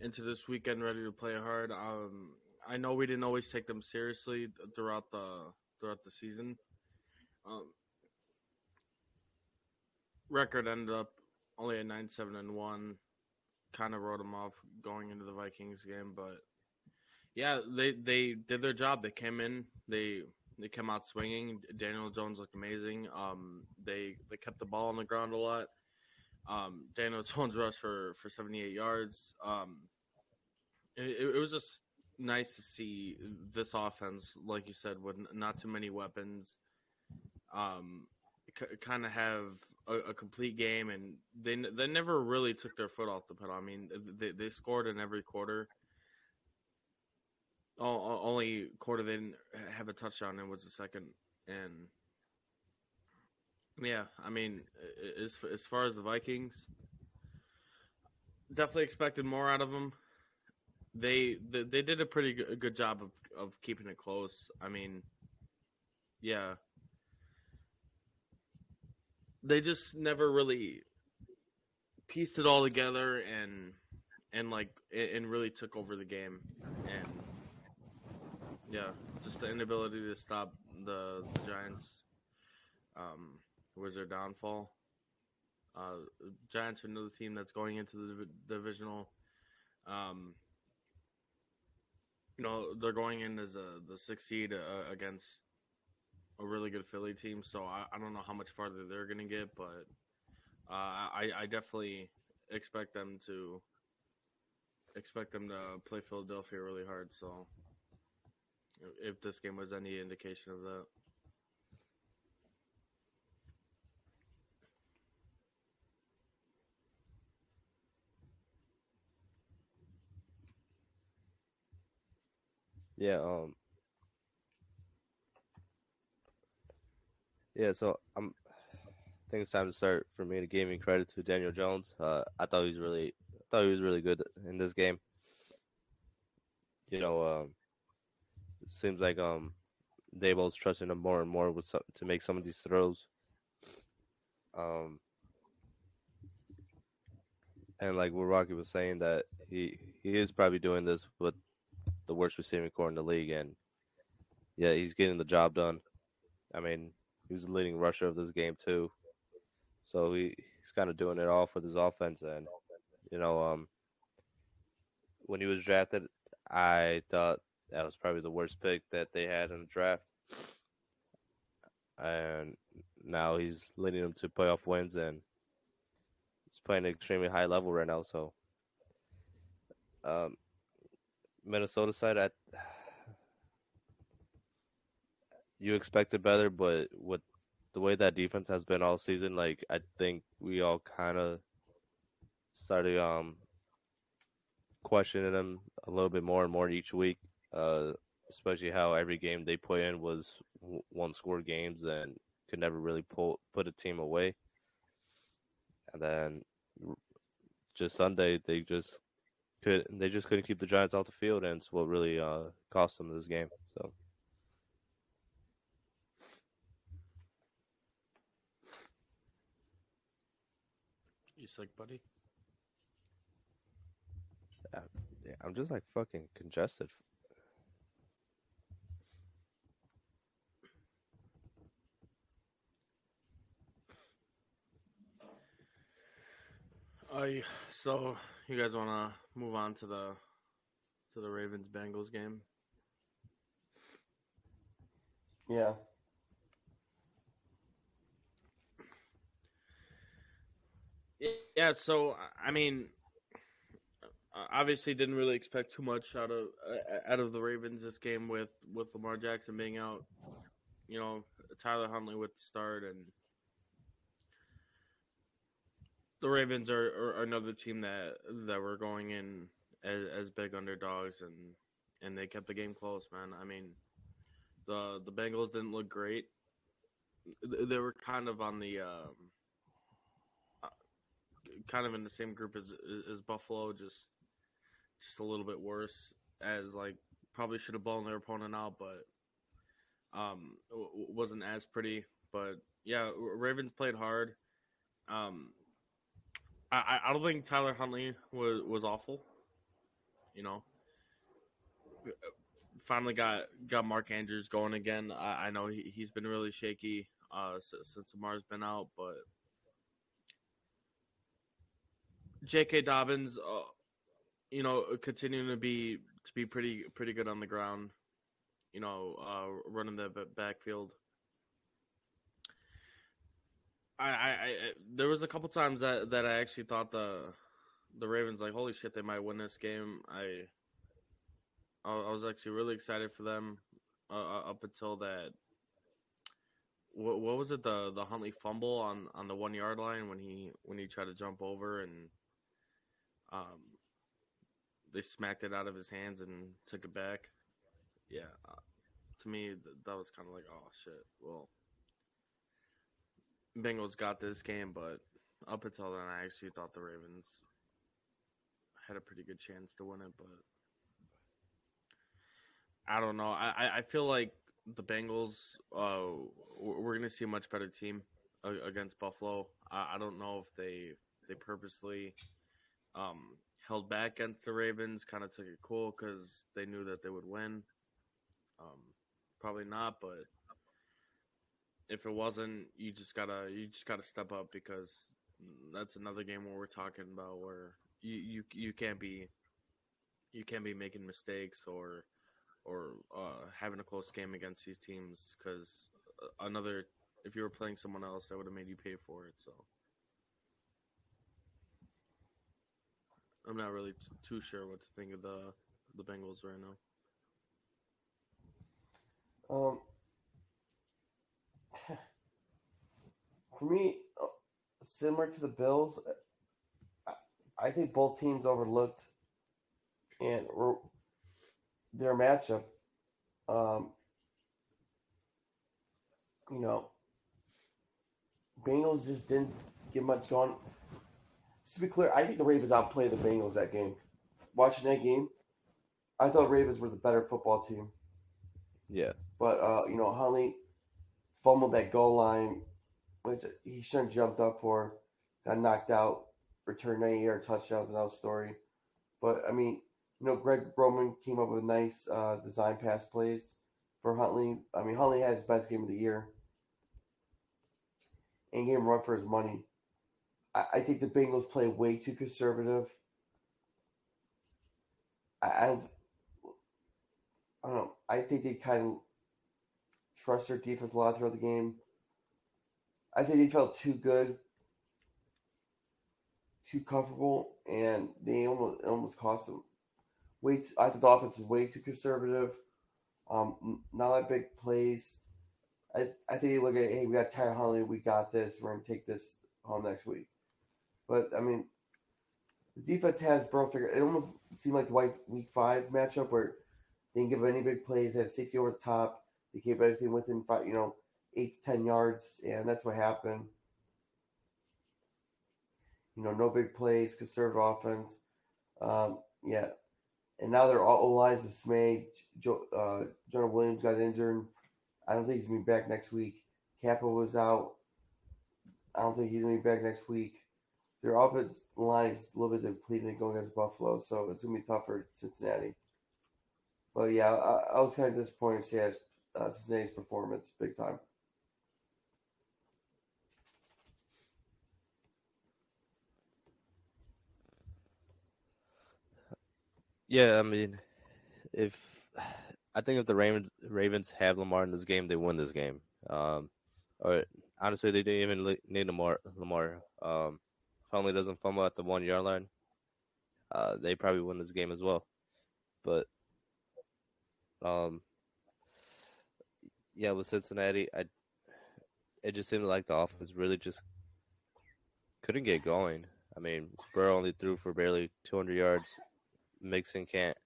into this weekend ready to play hard. Um, I know we didn't always take them seriously throughout the throughout the season. Um, record ended up only a nine seven and one. Kind of wrote them off going into the Vikings game, but yeah, they they did their job. They came in, they they came out swinging. Daniel Jones looked amazing. Um, they they kept the ball on the ground a lot. Um, Daniel Jones rushed for for seventy eight yards. Um, it, it was just nice to see this offense, like you said, with not too many weapons. Um, c- kind of have a, a, complete game, and they they never really took their foot off the pedal. I mean, they they scored in every quarter. Oh, only quarter they didn't have a touchdown and was the second, and yeah, I mean, as as far as the Vikings, definitely expected more out of them. They they, they did a pretty good, good job of of keeping it close. I mean, yeah, they just never really pieced it all together and and like and really took over the game. And yeah just the inability to stop the, the giants um was their downfall. Uh giants are another team that's going into the divisional. Um you know they're going in as a the sixth seed uh, against a really good Philly team, so I, I don't know how much farther they're going to get, but uh, I, I definitely expect them to expect them to play Philadelphia really hard. So if this game was any indication of that. Yeah, um Yeah, so I'm I think it's time to start for me to give me credit to Daniel Jones. Uh, I thought he was really I thought he was really good in this game. You know, um, seems like um Daboll's trusting him more and more with some, to make some of these throws. Um, and like what Rocky was saying, that he he is probably doing this with the worst receiving core in the league, and yeah, he's getting the job done. I mean, he was the leading rusher of this game too. So he, he's kind of doing it all for this offense. And you know, um, when he was drafted, I thought that was probably the worst pick that they had in the draft. And now he's leading them to playoff wins and he's playing an extremely high level right now. So, um, Minnesota side, I you expected better, but with the way that defense has been all season, like I think we all kind of started um questioning them a little bit more and more each week. Uh, especially how every game they play in was one score games and could never really pull put a team away. And then just Sunday they just could they just couldn't keep the Giants off the field, and it's what really uh, cost them this game. So. You sick, buddy? Yeah, yeah, I'm just like fucking congested. Uh, so you guys want to move on to the to the Ravens Bengals game? Yeah. Yeah, so I mean, obviously didn't really expect too much out of uh, out of the Ravens this game with with Lamar Jackson being out. You know, Tyler Huntley with the start, and the Ravens are, are another team that that were going in as, as big underdogs, and and they kept the game close, man. I mean, the the Bengals didn't look great. They were kind of on the. Um, kind of in the same group as as Buffalo, just just a little bit worse. As like probably should have blown their opponent out, but um, wasn't as pretty. but yeah, Ravens played hard. Um, I I don't think Tyler Huntley was was awful. You know, finally got got Mark Andrews going again. I, I know he, he's been really shaky uh, since Amar's been out, but J.K. Dobbins, uh, you know, continuing to be to be pretty pretty good on the ground. You know, uh, running the backfield. I, I, I, there was a couple times that, that I actually thought the the Ravens like holy shit they might win this game. I I was actually really excited for them uh, up until that. What, what was it the the Huntley fumble on, on the one yard line when he when he tried to jump over and um they smacked it out of his hands and took it back. Yeah, uh, to me th- that was kind of like oh shit. Well, Bengals got this game, but up until then, I actually thought the Ravens had a pretty good chance to win it. But I don't know. I I feel like the Bengals. Uh, we're gonna see a much better team against Buffalo. I, I don't know if they they purposely um, held back against the Ravens, kind of took it cool because they knew that they would win. Um, probably not, but if it wasn't, you just gotta you just gotta step up because that's another game where we're talking about where you you you can't be you can't be making mistakes or or uh, having a close game against these teams because another if you were playing someone else that would have made you pay for it so i'm not really t- too sure what to think of the the bengals right now um for me, uh, similar to the Bills, I think both teams overlooked and their matchup. Um, you know, Bengals just didn't get much going. To be clear, I think the Ravens outplayed the Bengals that game. Watching that game, I thought Ravens were the better football team. Yeah. But uh, you know, Huntley fumbled that goal line, which he shouldn't jumped up for. Got knocked out, returned 90 yard touchdowns, another story. But I mean, you know, Greg Roman came up with nice uh, design pass plays for Huntley. I mean, Huntley had his best game of the year and gave him run for his money. I, think the Bengals play way too conservative. I, I, don't, know. I think they kind of trust their defense a lot throughout the game. I think they felt too good, too comfortable, and they almost almost cost them. Way too, I think the offense is way too conservative. Um, not that big plays. I, I think they look at hey, we got Ty Huntley, we got this. We're gonna take this home next week. But I mean, the defense has bro figure. It almost seemed like the white week five matchup where they didn't give any big plays. They had safety over the top. They kept everything within five, you know, eight to ten yards, and that's what happened. You know, no big plays, conservative offense. Um, yeah, and now they're all lines dismayed. Joe, uh, Jonah Williams got injured. I don't think he's gonna be back next week. Cappa was out. I don't think he's gonna be back next week. Their offense line is a little bit depleted going against Buffalo, so it's gonna be tough for Cincinnati. But yeah, I, I was kind of disappointed to see uh, Cincinnati's performance big time. Yeah, I mean, if I think if the Ravens Ravens have Lamar in this game, they win this game. Um, or honestly, they didn't even need Lamar. Lamar um, Huntley doesn't fumble at the one yard line. Uh, they probably win this game as well. But um, yeah, with Cincinnati, I it just seemed like the offense really just couldn't get going. I mean, Burrow only threw for barely 200 yards. Mixon can't.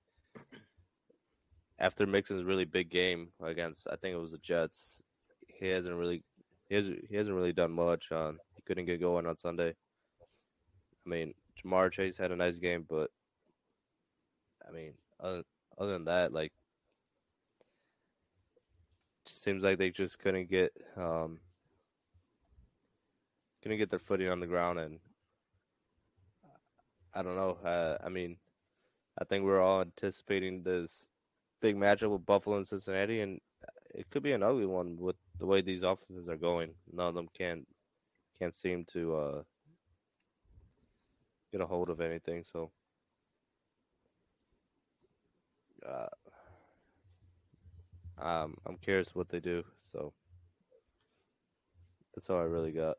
After Mixon's really big game against, I think it was the Jets, he hasn't really, he hasn't, he hasn't really done much. On he couldn't get going on Sunday. I mean, Ja'Marr Chase had a nice game, but I mean, other, other than that, like seems like they just couldn't get um, gonna get their footing on the ground, and I don't know. Uh, I mean, I think we're all anticipating this big matchup with Buffalo and Cincinnati, and it could be an ugly one with the way these offenses are going. None of them can't can't seem to uh, get a hold of anything. So, uh, um, I'm curious what they do. So that's all I really got.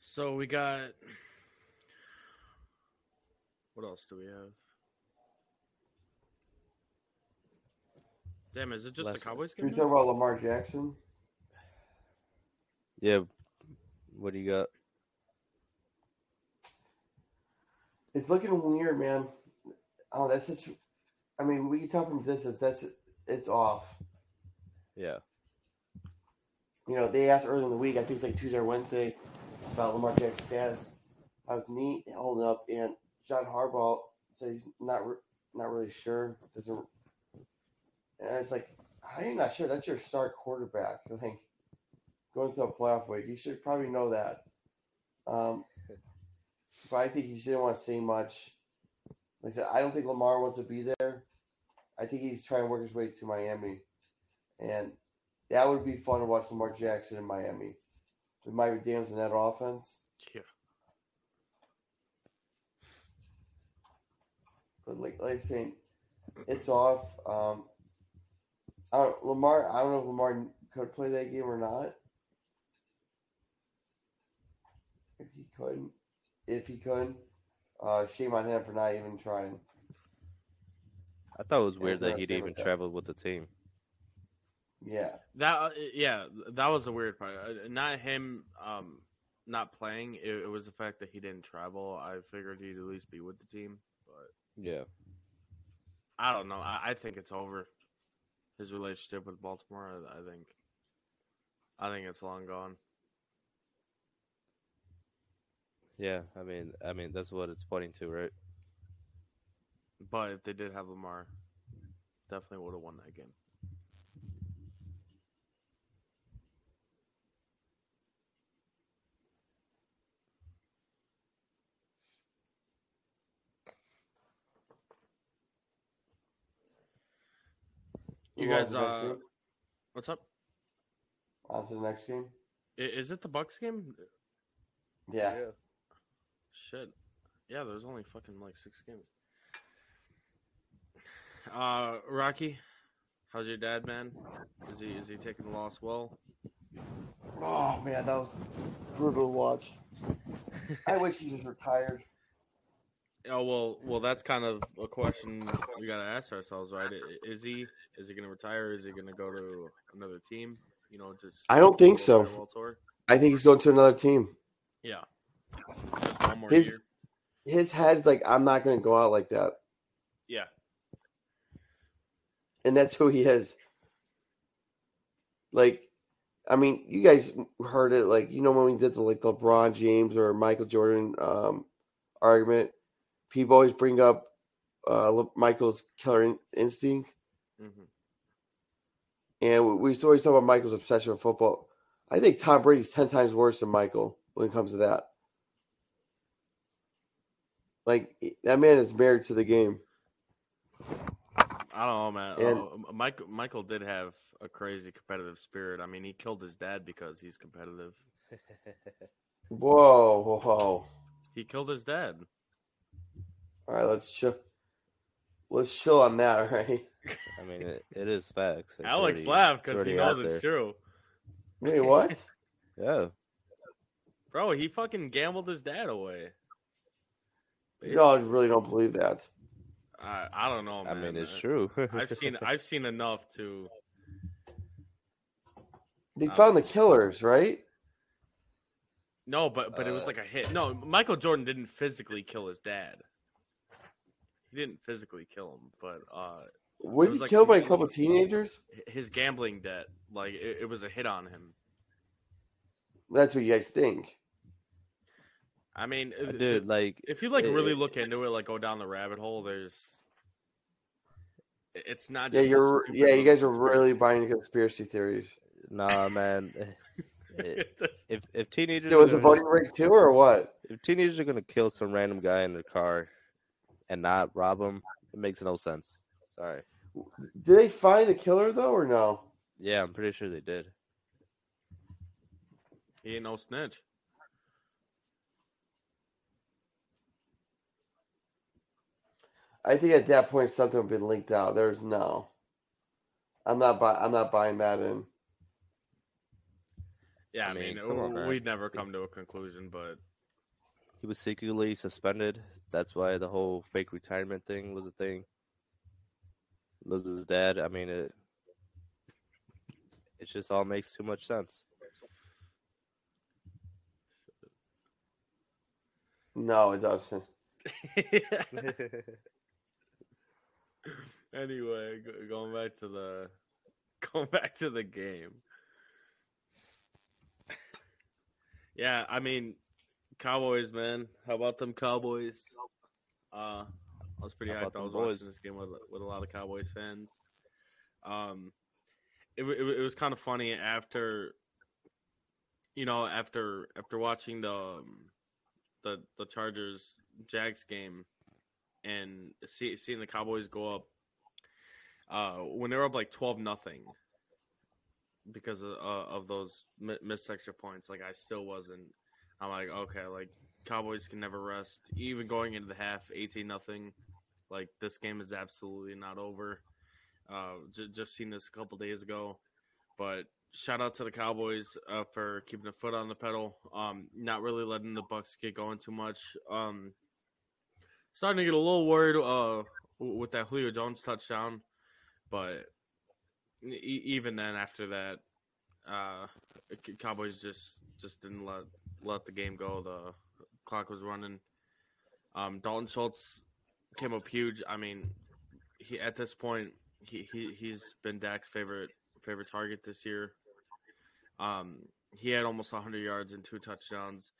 So we got. What else do we have? Damn, is it just the Last- Cowboys Can we game? talk about Lamar Jackson? Yeah. What do you got? It's looking weird, man. Oh, that's such. I mean, we can tell from distance that's it's off. Yeah. You know, they asked earlier in the week. I think it's like Tuesday or Wednesday about Lamar Jackson's status. I was neat holding up, and John Harbaugh said he's not re- not really sure. Doesn't. And it's like, I'm not sure? That's your star quarterback. I think going to a playoff week, you should probably know that. Um, but I think he didn't want to say much. Like I said, I don't think Lamar wants to be there. I think he's trying to work his way to Miami, and that would be fun to watch Lamar Jackson in Miami with Mike McDaniels in that offense. Yeah. But like like I'm saying, it's off. Um, I don't, Lamar. I don't know if Lamar could play that game or not. If he couldn't, if he couldn't, uh, shame on him for not even trying. I thought it was weird that he'd same even with that. traveled with the team. Yeah, That uh, yeah, that was the weird part. Uh, Not him um not playing. It, it was the fact that he didn't travel. I figured he'd at least be with the team, but Yeah. I don't know. I, I think it's over. His relationship with Baltimore. I, I think. I think it's long gone. Yeah. I mean, I mean that's what it's pointing to, right? But if they did have Lamar, definitely would have won that game. You Move guys, to the next uh, what's up? on to the next game. I- Is it the Bucks game? Yeah, Shit. Yeah, there's only fucking like six games. Uh, Rocky, how's your dad, man? Is he is he taking the loss well? Oh man, that was brutal to watch. I wish he was retired. Oh well, well that's kind of a question we gotta ask ourselves, right? Is he is he gonna retire? Is he gonna go to another team? You know, just I don't think so. I think he's going to another team. Yeah, just one more His- year. His head's like, I'm not going to go out like that, Yeah, and that's who he is. Like, I mean, you guys heard it. Like, you know, when we did the like LeBron James or Michael Jordan um, argument, people always bring up uh, Michael's killer in- instinct. hmm And we we always talk about Michael's obsession with football. I think Tom Brady's ten times worse than Michael when it comes to that. Like that man is married to the game. I don't know, man. And- Uh, Michael Michael did have a crazy competitive spirit. I mean, he killed his dad because he's competitive. Whoa, whoa, whoa! He killed his dad. All right, let's chill. Let's chill on that, right? I mean, it, it is facts. It's Alex already- laughed because he knows it's there. true. Wait, what? Yeah. Bro, he fucking gambled his dad away. no, I really don't believe that. I, I don't know, Man. I mean, it's Uh, true. I've seen I've seen enough to. They Uh, found the killers, right? No, but but it was Uh, like a hit. No, Michael Jordan didn't physically kill his dad. He didn't physically kill him, but uh, Was was he like killed by a couple teenagers? his gambling debt, like it, it was a hit on him. That's what you guys think. I mean, uh, Dude, like if you like it- really look into it, like go down the rabbit hole, there's. It's not. Yeah, Just a you're. stupid Yeah, you guys are really buying conspiracy theories. nah, man. If if teenagers There was a are gonna- voting rig too, or what? if teenagers are gonna kill some random guy in their car and not rob him, it makes no sense. Sorry. Did they find the killer though, or no? Yeah, I'm pretty sure they did. he ain't no snitch. I think at that point something would been leaked out. There's no. I'm not. Buy, I'm not buying that in. Yeah, I, I mean, mean, on, we'd never come to a conclusion, but He was secretly suspended. That's why the whole fake retirement thing was a thing. Loses his dad. I mean, it. It just all makes too much sense. No, it doesn't. anyway, going back to the going back to the game. Yeah, I mean, Cowboys, man. How about them Cowboys? Uh, I was pretty How hyped. I was boys? watching this game with with a lot of Cowboys fans. Um, it it, it was kind of funny after, you know, after after watching the um, the the Chargers Jags game and see, seeing the Cowboys go up uh, when they were up like twelve nothing because of, uh, of those missed extra points. Like I still wasn't. I'm like okay, like Cowboys can never rest. Even going into the half, eighteen nothing. Like this game is absolutely not over. Uh, j- just seen this a couple days ago, but shout out to the Cowboys uh, for keeping the foot on the pedal. Um, not really letting the Bucks get going too much. Um, starting to get a little worried uh, with that Julio Jones touchdown, but e- even then, after that, uh, Cowboys just just didn't let let the game go. The clock was running. Um, Dalton Schultz came up huge. I mean, he at this point he, he he's been Dak's favorite favorite target this year. Um, he had almost 100 yards and two touchdowns.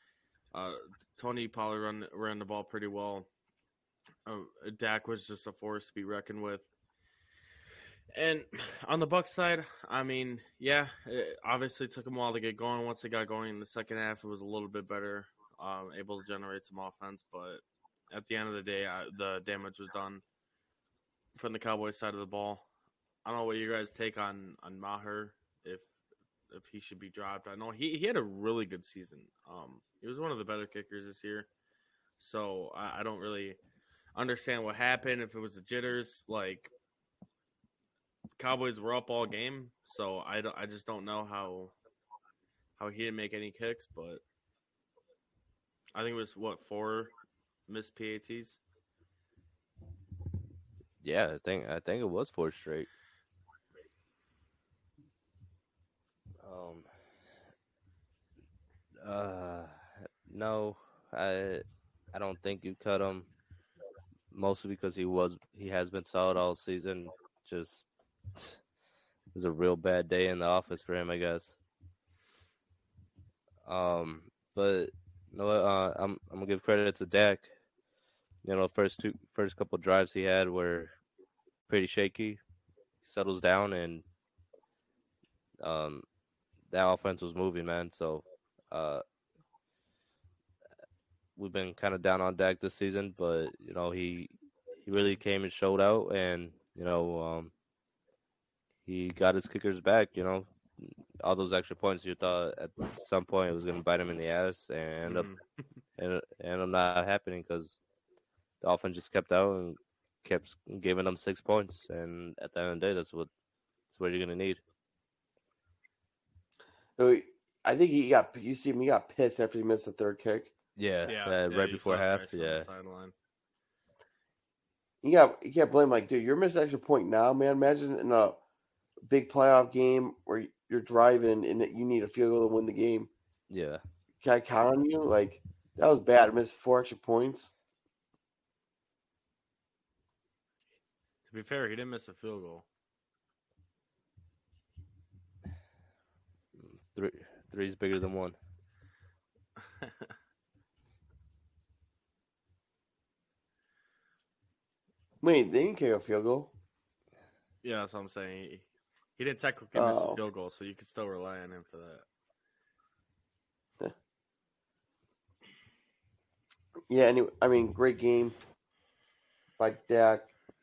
Uh, Tony Pollard run ran the ball pretty well. Uh, Dak was just a force to be reckoned with. And on the Bucks side, I mean, yeah, it obviously took them a while to get going. Once they got going in the second half, it was a little bit better, um, able to generate some offense. But at the end of the day, I, the damage was done from the Cowboys side of the ball. I don't know what you guys take on on Maher if if he should be dropped. I know he, he had a really good season. Um, he was one of the better kickers this year. So I, I don't really understand what happened. If it was the jitters, like Cowboys were up all game, so I I just don't know how how he didn't make any kicks, but I think it was what four missed PATs. Yeah, I think I think it was four straight. Um. Uh, no, I I don't think you cut him. Mostly because he was he has been solid all season. Just it was a real bad day in the office for him, I guess. Um, but you know? Uh, I'm I'm gonna give credit to Dak. You know, first two first couple drives he had were pretty shaky. He settles down and um that offense was moving, man. So uh we've been kind of down on Dak this season, but you know, he he really came and showed out and you know, um he got his kickers back, you know. All those extra points you thought at some point it was going to bite him in the ass and end up Mhm. and it ended up not happening because the offense just kept out and kept giving them six points. And at the end of the day, that's what that's what you're gonna need. So I think he got. You see him. He got pissed after he missed the third kick. Yeah, Yeah, uh, yeah, right you before half. actually Yeah, sideline. You got. You can't blame like, dude. You're missing extra point now, man. Imagine in a big playoff game where you're driving and that you need a field goal to win the game. yeah. Can I count on you? Like that was bad. I missed four extra points. To be fair, he didn't miss a field goal. Three three's bigger than one. Wait, they didn't kick a field goal. yeah, that's what I'm saying. He, he didn't technically miss Oh. a field goal, so you could still rely on him for that. Yeah, anyway, I mean, great game by Dak.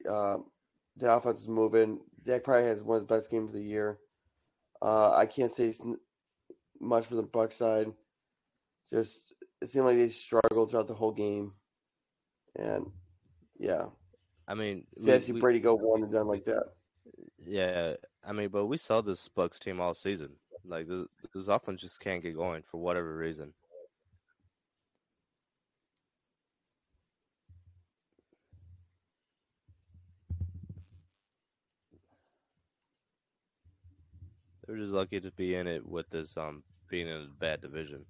Um, the offense is moving. Dak probably has one of the best games of the year. Uh, I can't say much for the Buck side. Just it seemed like they struggled throughout the whole game, and yeah, I mean, we- sad to see we- Brady go one and done like that. yeah, I mean, but we saw this Bucks team all season. Like this, this offense just can't get going for whatever reason. They're just lucky to be in it with this um being in a bad division.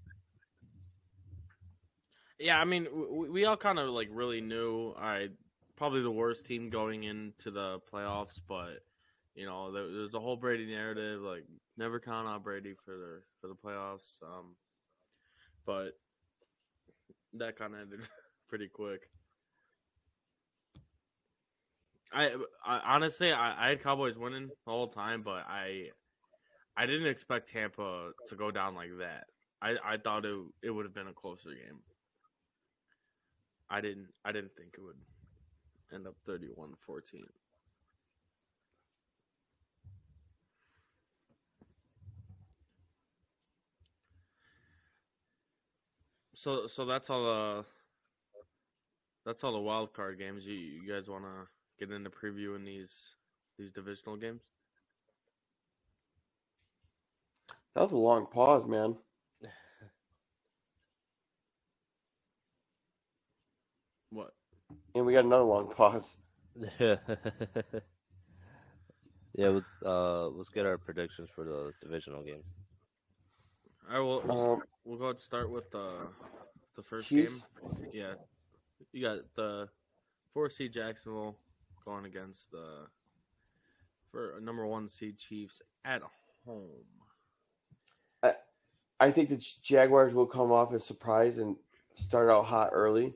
Yeah, I mean, we, we all kind of like really knew. Right, probably the worst team going into the playoffs, but you know, there, there's a whole Brady narrative. Like, never count on Brady for the for the playoffs. Um, but that kind of ended pretty quick. I, I honestly, I, I had Cowboys winning the whole time, but I, I didn't expect Tampa to go down like that. I, I thought it it would have been a closer game. I didn't I didn't think it would end up 31-14. So so that's all the that's all the wild card games. You you guys want to get into previewing these these divisional games? That was a long pause, man. What? And we got another long pause. yeah, let's uh let's get our predictions for the divisional games. Well, we'll, Um, we'll go ahead and start with the the first Chiefs. game. Yeah, you got the four seed Jacksonville going against the for number one seed Chiefs at home. I think the Jaguars will come off as surprise and start out hot early.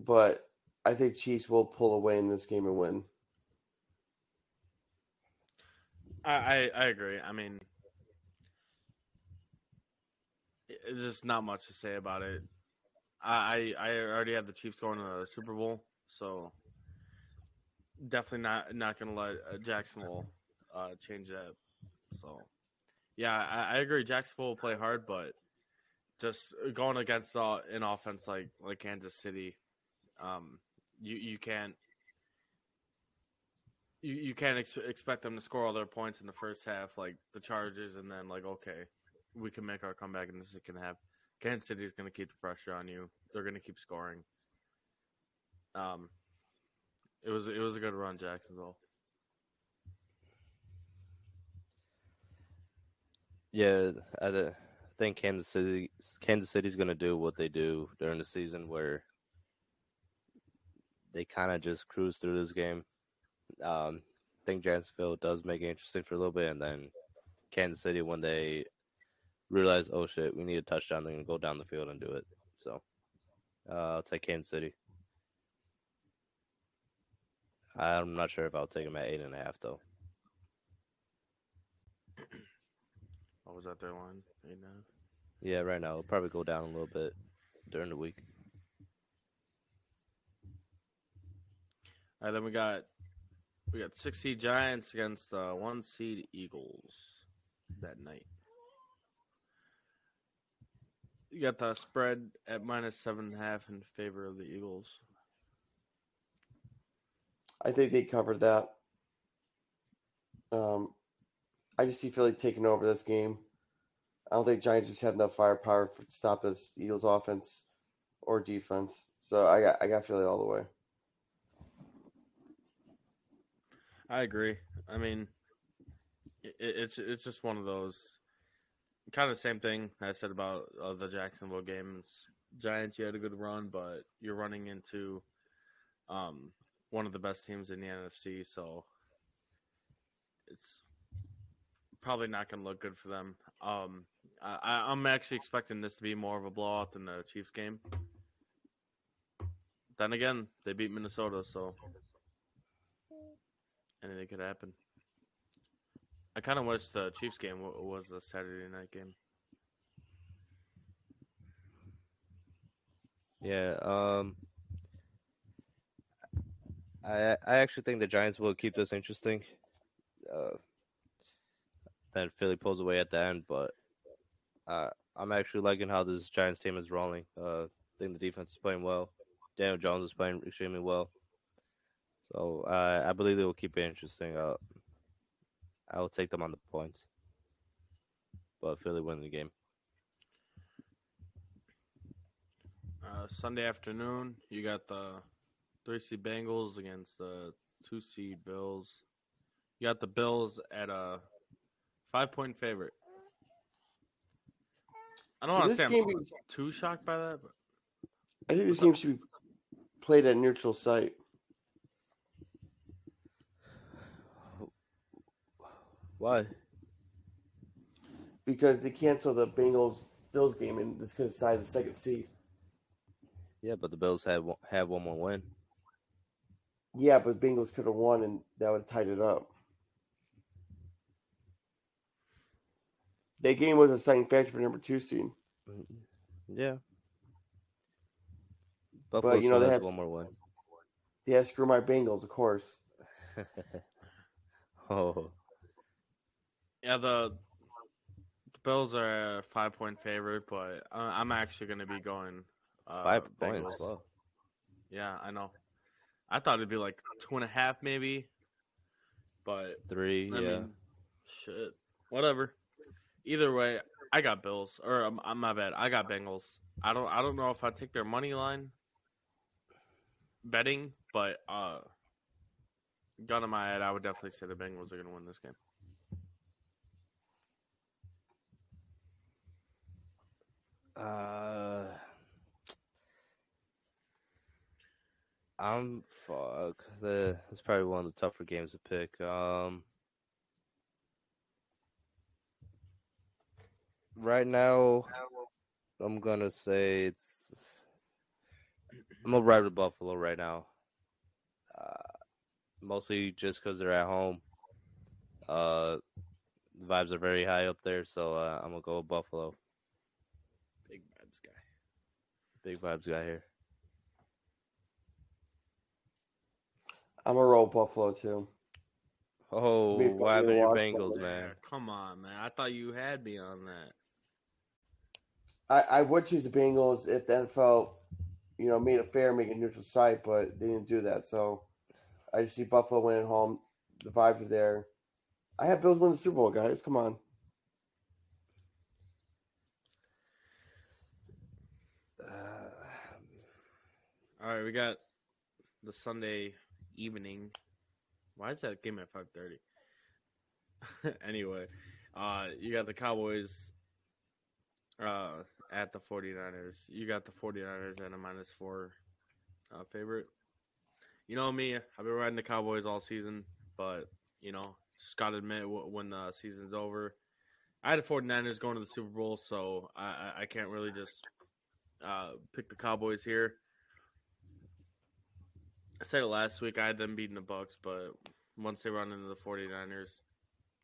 But I think Chiefs will pull away in this game and win. I I, I agree. I mean, there's just not much to say about it. I I already have the Chiefs going to the Super Bowl, so definitely not not gonna let uh, Jacksonville uh, change that. So yeah, I, I agree. Jacksonville will play hard, but just going against uh, an offense like like Kansas City, um, you you can't you, you can't ex- expect them to score all their points in the first half like the Chargers, and then like okay, we can make our comeback in the second half. Kansas City's going to keep the pressure on you. They're going to keep scoring. Um, it was it was a good run, Jacksonville. Yeah, I think Kansas City Kansas City's going to do what they do during the season, where they kind of just cruise through this game. Um, I think Jacksonville does make it interesting for a little bit, and then Kansas City when they realize, oh shit, we need a touchdown, they're going to go down the field and do it. So uh, I'll take Kansas City. I'm not sure if I'll take them at eight and a half though. What was that their line? Eight and a half? Yeah, right now it'll probably go down a little bit during the week. All right, then we got we got six seed Giants against uh, one seed Eagles that night. You got the spread at minus seven and a half in favor of the Eagles. I think they covered that. Um, I just see Philly taking over this game. I don't think Giants just have enough firepower to stop this Eagles offense or defense. So I got I got Philly all the way. I agree. I mean, it, it's it's just one of those kind of the same thing I said about uh, the Jacksonville games. Giants, you had a good run, but you're running into um, one of the best teams in the NFC, so it's probably not going to look good for them. Um, I, I'm actually expecting this to be more of a blowout than the Chiefs game. Then again, they beat Minnesota, so anything could happen. I kind of wish the Chiefs game was a Saturday night game. Yeah. Um. I I actually think the Giants will keep this interesting. Uh, then Philly pulls away at the end, but uh, I'm actually liking how this Giants team is rolling. Uh, I think the defense is playing well. Daniel Jones is playing extremely well. So uh, I believe they will keep it interesting. Uh, I will take them on the points, but Philly win the game. Uh, Sunday afternoon, you got the three seed Bengals against the two seed Bills. You got the Bills at a five point favorite. I don't So want to this say I'm be- too shocked by that, but I think this game should be played at neutral site. Why? because they canceled the Bengals Bills game and it's going to decide the second seed. Yeah, but the Bills have one- have one more win. Yeah, but Bengals could have won and that would have tied it up. That game was a second factor for number two seed. Mm-hmm. Yeah. Buffalo you know, they have- one more win. Yeah, screw my Bengals, of course. oh, yeah, the, the Bills are a five point favorite, but uh, I'm actually going to be going uh, five Bengals. points. Wow. Yeah, I know. I thought it'd be like two and a half, maybe, but Three, I yeah. mean, shit, whatever. Either way, I got Bills, or um, uh, my bad, I got Bengals. I don't, I don't know if I take their money line betting, but uh, gun in my head, I would definitely say the Bengals are going to win this game. Uh, I'm fuck. The it's probably one of the tougher games to pick. Um, right now, I'm gonna say it's. I'm gonna ride with Buffalo right now. Uh, mostly just because they're at home. Uh, the vibes are very high up there, so uh, I'm gonna go with Buffalo. Big vibes guy. Big vibes got here. I'm a roll Buffalo too. Oh, Me what happened to your Bengals, man? Come on, man. I thought you had me on that. I, I would choose the Bengals if the NFL, you know, made it fair, make it neutral site, but they didn't do that. So I just see Buffalo winning home. The vibes are there. I have Bills win the Super Bowl, guys. Come on. All right, we got the Sunday evening. Why is that game at five thirty? anyway, uh, you got the Cowboys uh, at the 49ers. You got the 49ers at a minus four uh, favorite. You know me, I've been riding the Cowboys all season, but you know, just gotta admit w- when the season's over. I had the 49ers going to the Super Bowl, so I, I- I can't really just uh, pick the Cowboys here. I said it last week. I had them beating the Bucs, but once they run into the 49ers,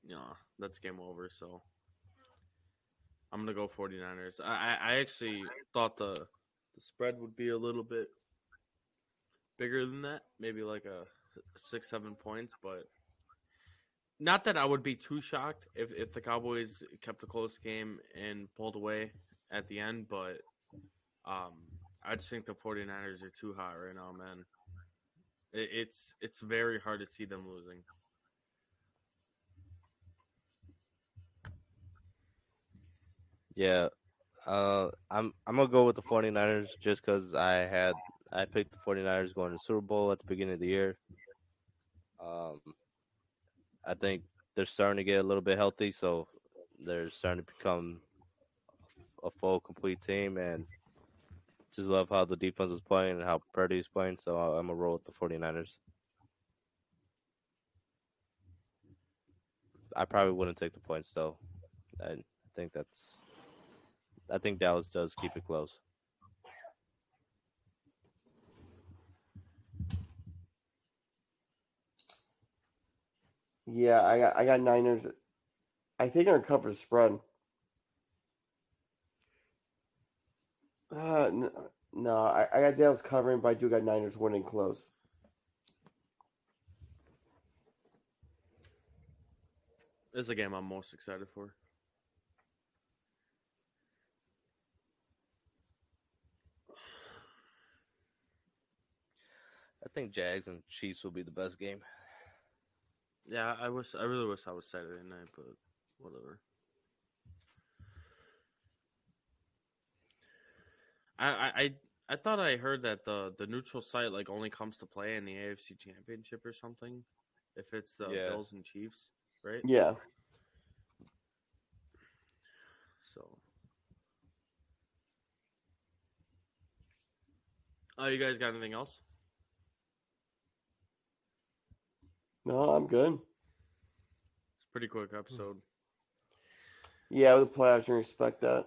you know, that's game over. So I'm gonna go 49ers. I I, actually thought the the spread would be a little bit bigger than that, maybe like a six seven points, but not that I would be too shocked if if the Cowboys kept a close game and pulled away at the end, but um, I just think the 49ers are too hot right now, man. It, it's it's very hard to see them losing. Yeah. Uh, I'm I'm gonna go with the 49ers just because I had I picked the 49ers going to Super Bowl at the beginning of the year. Um, I think they're starting to get a little bit healthy, so they're starting to become a full, complete team, and just love how the defense is playing and how Purdy's playing. So I'm gonna roll with the 49ers. I probably wouldn't take the points though. I think that's I think Dallas does keep it close. Yeah, I got I got Niners. I think they're cover spread. Uh, n- no, I, I got Dallas covering, but I do got Niners winning close. This is the game I'm most excited for. I think Jags and Chiefs will be the best game. Yeah, I wish I really wish I was Saturday night, but whatever. I I I, I thought I heard that the the neutral site like only comes to play in the AFC Championship or something, if it's the Yeah. Bills and Chiefs, right? Yeah, So. Oh, you guys got anything else? no, I'm good. It's a pretty quick episode. Yeah, with the playoffs, you respect that.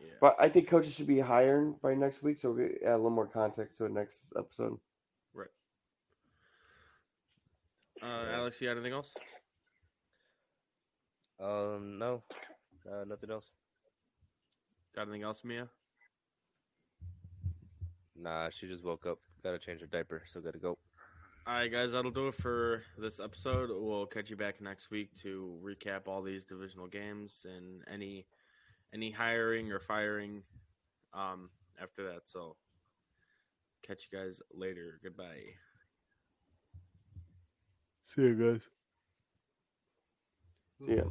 Yeah. But I think coaches should be hired by next week, so we add a little more context to the next episode. Right. Uh, Alex, you got anything else? Um, no, uh, nothing else. Got anything else, Mia? Nah, she just woke up. Gotta change her diaper, so gotta go. All right, guys, that'll do it for this episode. We'll catch you back next week to recap all these divisional games and any any hiring or firing um, after that. So, catch you guys later. Goodbye. See you guys. See ya.